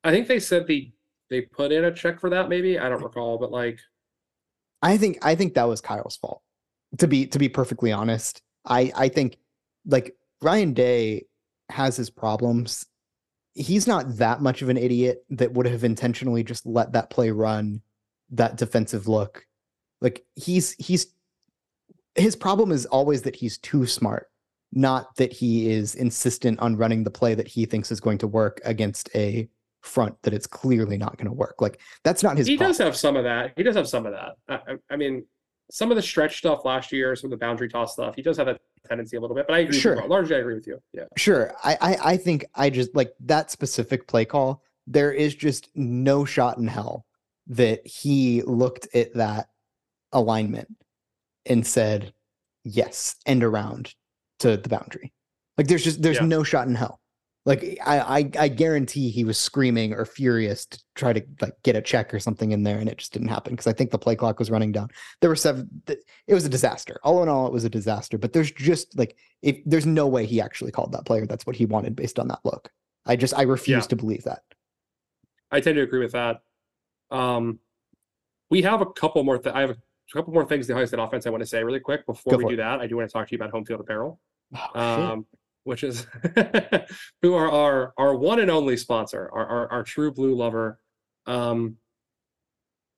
I think they said the they put in a check for that, maybe. I don't recall, but like I think I think that was Kyle's fault. To be to be perfectly honest. I I think like Ryan Day has his problems. He's not that much of an idiot that would have intentionally just let that play run that defensive look. Like he's he's his problem is always that he's too smart not that he is insistent on running the play that he thinks is going to work against a front that it's clearly not going to work. Like that's not his. He problem. does have some of that. He does have some of that. I, I, mean, some of the stretch stuff last year, some of the boundary toss stuff. He does have a tendency a little bit, but I agree. Sure, largely I agree with you. Yeah, sure. I, I I think I just like that specific play call. There is just no shot in hell that he looked at that alignment and said, "Yes, end around to the boundary." Like there's just there's yeah. no shot in hell. Like I, I I guarantee he was screaming or furious to try to like get a check or something in there, and it just didn't happen because I think the play clock was running down. There were seven. It was a disaster. All in all, it was a disaster. But there's just like if there's no way he actually called that player. That's what he wanted based on that look. I just I refuse yeah. to believe that. I tend to agree with that. Um, we have a couple more. Th- I have a couple more things the Ohio State offense I want to say really quick before Go we do it. that. I do want to talk to you about home field apparel. Oh, um, which is *laughs* who are our our one and only sponsor, our our, our true blue lover. Um,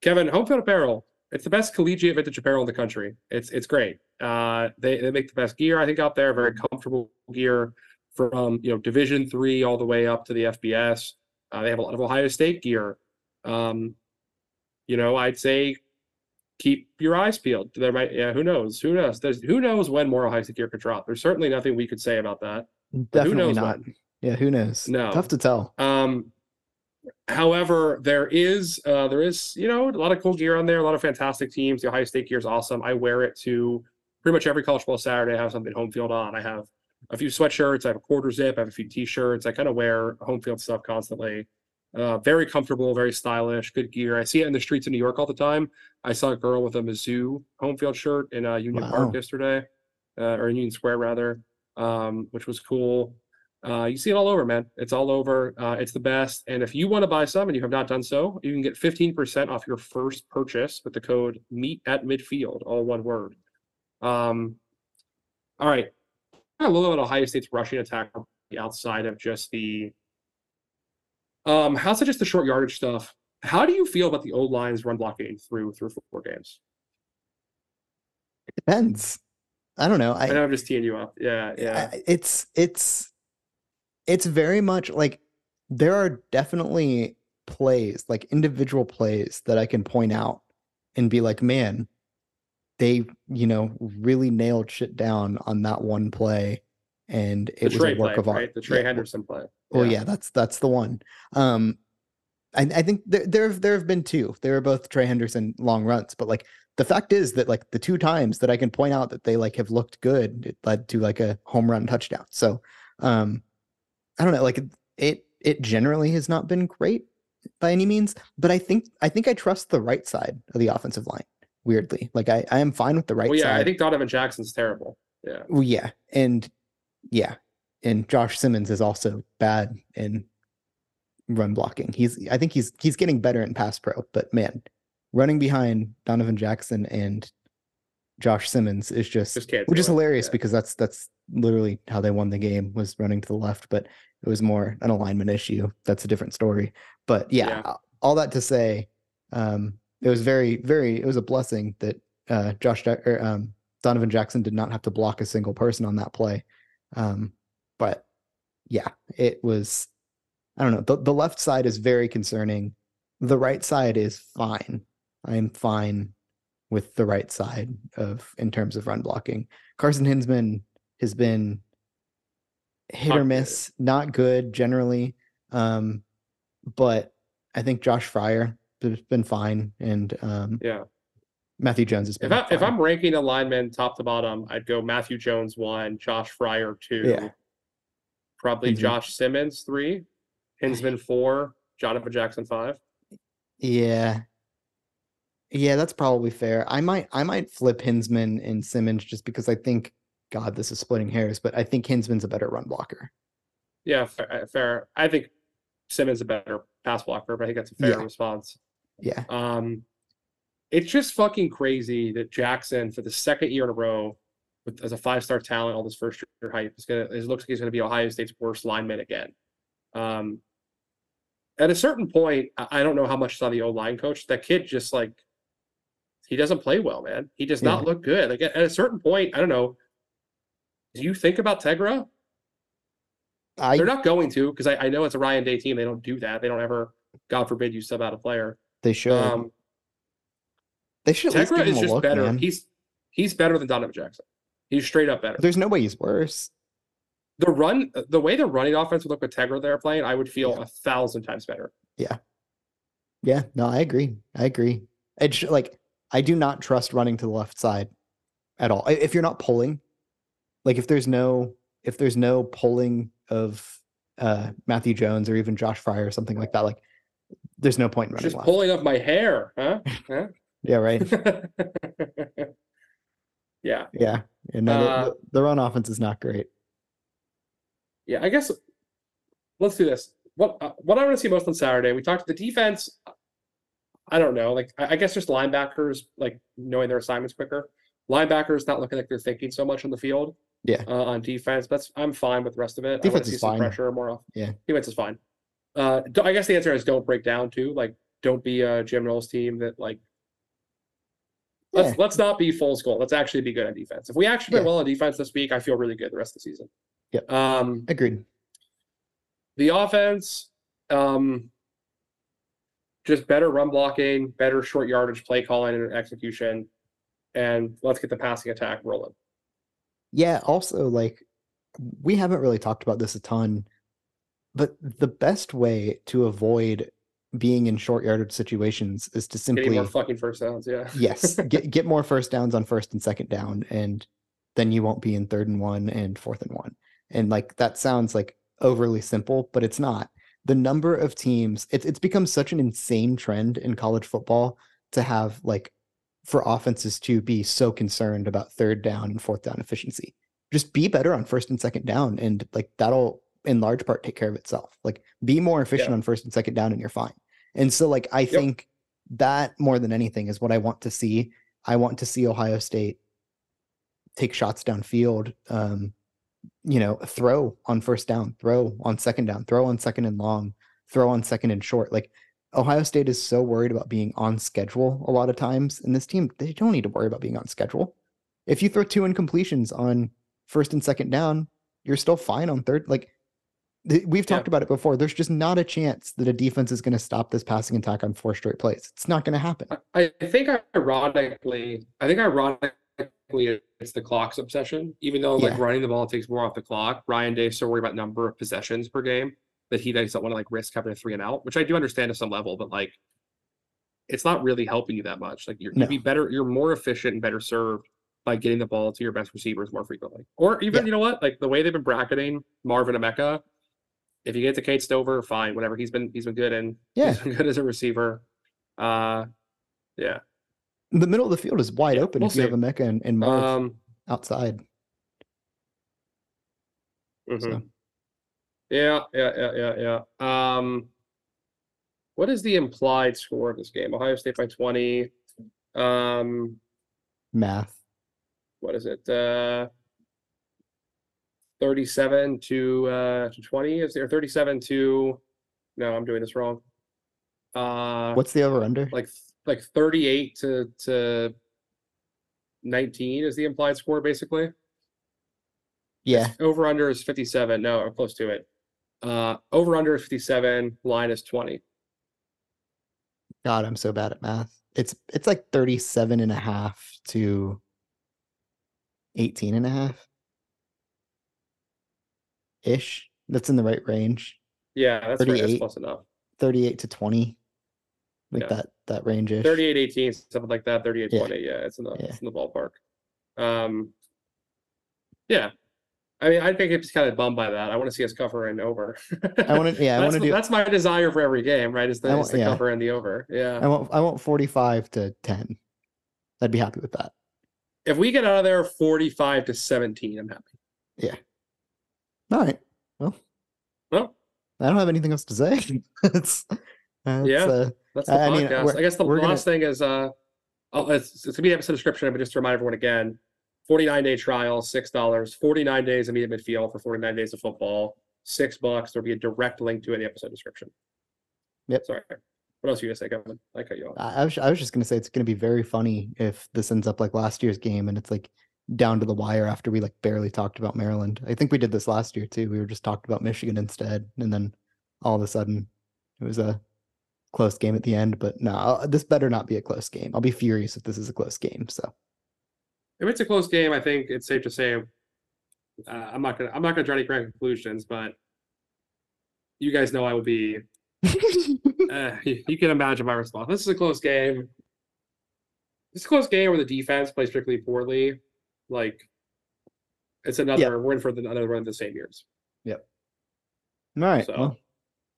Kevin, Home Field Apparel. It's the best collegiate vintage apparel in the country. It's it's great. Uh, they they make the best gear I think out there. Very comfortable gear from you know Division three all the way up to the FBS. Uh, they have a lot of Ohio State gear. Um, you know, I'd say keep your eyes peeled. There might, yeah, who knows? Who knows? There's who knows when Moral High Gear could drop. There's certainly nothing we could say about that. Definitely not. When. Yeah, who knows? No, tough to tell. Um, however, there is uh, there is you know a lot of cool gear on there, a lot of fantastic teams. The Ohio State gear is awesome. I wear it to pretty much every college football Saturday. I have something home field on. I have a few sweatshirts. I have a quarter zip. I have a few t-shirts. I kind of wear home field stuff constantly. Uh, very comfortable, very stylish, good gear. I see it in the streets of New York all the time. I saw a girl with a Mizzou home field shirt in uh, Union wow. Park yesterday, uh, or Union Square rather, um, which was cool. Uh, you see it all over, man. It's all over. Uh, it's the best. And if you want to buy some and you have not done so, you can get 15% off your first purchase with the code meet at midfield, all one word. Um, all right. A little bit of Ohio State's rushing attack outside of just the um, how's it just the short yardage stuff? How do you feel about the old lines run blocking through through four games? It depends. I don't know. I, I know I'm just teeing you up. Yeah, yeah. It's it's it's very much like there are definitely plays, like individual plays that I can point out and be like, man, they, you know, really nailed shit down on that one play and it the was a work play, of art. Right? The Trey yeah. Henderson play. Oh yeah. yeah, that's that's the one. Um, I, I think there there have, there have been two. They were both Trey Henderson long runs, but like the fact is that like the two times that I can point out that they like have looked good, it led to like a home run touchdown. So, um, I don't know, like it it generally has not been great by any means, but I think I think I trust the right side of the offensive line. Weirdly, like I I am fine with the right. Well, yeah, side. I think Donovan Jackson's terrible. Yeah. Well, yeah, and yeah, and Josh Simmons is also bad in run blocking. He's I think he's he's getting better in pass pro, but man, running behind Donovan Jackson and Josh Simmons is just, just which is hilarious yeah. because that's that's literally how they won the game was running to the left, but it was more an alignment issue. That's a different story. But yeah, yeah. all that to say, um, it was very very it was a blessing that uh, Josh or um, Donovan Jackson did not have to block a single person on that play. Um, but yeah, it was, I don't know. The, the left side is very concerning. The right side is fine. I'm fine with the right side of in terms of run blocking. Carson Hinzman has been hit or miss, not good generally. Um, but I think Josh Fryar has been fine. And um, yeah, Matthew Jones is. If, I, if I'm ranking a lineman top to bottom, I'd go Matthew Jones one, Josh Fryar two, yeah. Probably Josh Simmons three, Hinzman four, Jonathan Jackson five. Yeah, yeah, that's probably fair. I might I might flip Hinzman and Simmons just because I think God, this is splitting hairs, but I think Hinzman's a better run blocker. Yeah, fair. fair. I think Simmons a better pass blocker, but I think that's a fair yeah. response. Yeah. Um, it's just fucking crazy that Jackson, for the second year in a row, with, as a five star talent, all this first year hype, is gonna. It looks like he's gonna be Ohio State's worst lineman again. Um, at a certain point, I don't know how much saw the O line coach. That kid just like he doesn't play well, man. He does not yeah. look good. Like at, at, a certain point, I don't know. Do you think about Tegra? I, They're not going to because I, I, know it's a Ryan Day team. They don't do that. They don't ever, God forbid, you sub out a player. They should. Um, they should. Tegra is just look, better. Man. He's he's better than Donovan Jackson. He's straight up better. There's no way he's worse. The run, the way the running offense would look with Tegra they're playing, I would feel yeah. a thousand times better. Yeah. Yeah. No, I agree. I agree. It's like I do not trust running to the left side at all. If you're not pulling, like if there's no if there's no pulling of uh Matthew Jones or even Josh Fryar or something like that, like there's no point in running. Just left. pulling up my hair, huh? *laughs* huh? yeah, right. *laughs* yeah. Yeah. And uh, the, the run offense is not great. Yeah, I guess let's do this. What uh, what I want to see most on Saturday, we talked to the defense. I don't know. Like I, I guess just linebackers, like knowing their assignments quicker. Linebackers not looking like they're thinking so much on the field. Yeah. Uh, on defense, that's I'm fine with the rest of it. Defense I is see fine. pressure more often. Yeah. Defense is fine. Uh, I guess the answer is don't break down too. Like don't be a Jim Knowles team that like. Let's yeah. let's not be full school. Let's actually be good on defense. If we actually play yeah. well on defense this week, I feel really good the rest of the season. Yep. Um, Agreed. The offense, um, just better run blocking, better short yardage play calling and execution, and let's get the passing attack rolling. Yeah. Also, like we haven't really talked about this a ton, but the best way to avoid being in short yardage situations is to simply Getting more fucking first downs. Yeah. yes, *laughs* get get more first downs on first and second down, and then you won't be in third and one and fourth and one. And like that sounds like overly simple, but it's not. The number of teams, it's it's become such an insane trend in college football to have like for offenses to be so concerned about third down and fourth down efficiency. Just be better on first and second down, and like that'll in large part take care of itself. Like be more efficient yeah. on first and second down, and you're fine. And so, like I yep. think that more than anything is what I want to see. I want to see Ohio State take shots downfield. Um, you know, throw on first down, throw on second down, throw on second and long, throw on second and short. Like Ohio State is so worried about being on schedule a lot of times. And this team, they don't need to worry about being on schedule. If you throw two incompletions on first and second down, you're still fine on third. Like we've talked yeah. about it before. There's just not a chance that a defense is going to stop this passing attack on four straight plays. It's not going to happen. I, think ironically, I think ironically, it's the clock's obsession. Even though like yeah. running the ball takes more off the clock, Ryan Day's so worried about number of possessions per game that he doesn't want to like risk having a three and out, which I do understand to some level, but like it's not really helping you that much. Like you're no. you'd be better, you're more efficient and better served by getting the ball to your best receivers more frequently. Or even, yeah. you know what, like the way they've been bracketing Marvin Emeka, if you get to Cade Stover, fine, whatever. He's been he's been good and yeah, *laughs* good as a receiver. Uh yeah the middle of the field is wide yeah, open we'll if see. you have Emeka and, and Marv um, outside. Mm-hmm. So. Yeah, yeah, yeah, yeah, yeah. Um, what is the implied score of this game? Ohio State by 20. Um, Math. What is it? Uh, 37 to uh to 20 is there 37 to no i'm doing this wrong uh what's the over under like like 38 to to 19 is the implied score basically. Yeah. Over under is 57. No, I'm close to it. Uh over under is 57, line is 20. God, I'm so bad at math. It's it's like 37 and a half to 18 and a half ish. That's in the right range. Yeah, that's right. That's close enough. 38 to 20 like yeah. that that range 38 18 something like that 38 yeah. 20 yeah it's in the yeah. it's in the ballpark um yeah I mean, I think it's kind of bummed by that. I want to see us cover and over. I want to, yeah, I *laughs* want to do. That's my desire for every game, right? Is the, want, is the cover and the over. Yeah. I want, I want forty-five to ten. I'd be happy with that. If we get out of there forty-five to seventeen, I'm happy. Yeah. All right. Well. Well. I don't have anything else to say. *laughs* it's, yeah. Uh, that's the I podcast. Mean, I guess the last gonna... thing is uh, oh, it's, it's gonna be episode description, but just to remind everyone again, 49 day trial, six dollars, 49 days of Meet at Midfield for 49 days of football, six bucks. There'll be a direct link to it in the episode description. Yep. Sorry. What else are you gonna say, Kevin? I cut you off. I was I was just gonna say it's gonna be very funny if this ends up like last year's game and it's like down to the wire after we like barely talked about Maryland. I think we did this last year too. We were just talked about Michigan instead, and then all of a sudden it was a close game at the end. But no, this better not be a close game. I'll be furious if this is a close game. So if it's a close game, I think it's safe to say uh, I'm not gonna I'm not gonna draw any grand conclusions, but you guys know I will be. *laughs* uh, you, you, can imagine my response. This is a close game. It's a close game where the defense plays particularly poorly. Like, it's another. Yep. We're in for the, another run of the same years. Yep. All right. So, well,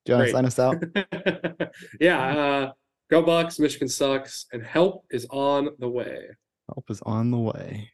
do you want to sign us out? *laughs* yeah. Uh, go Bucks. Michigan sucks, and help is on the way. Help is on the way.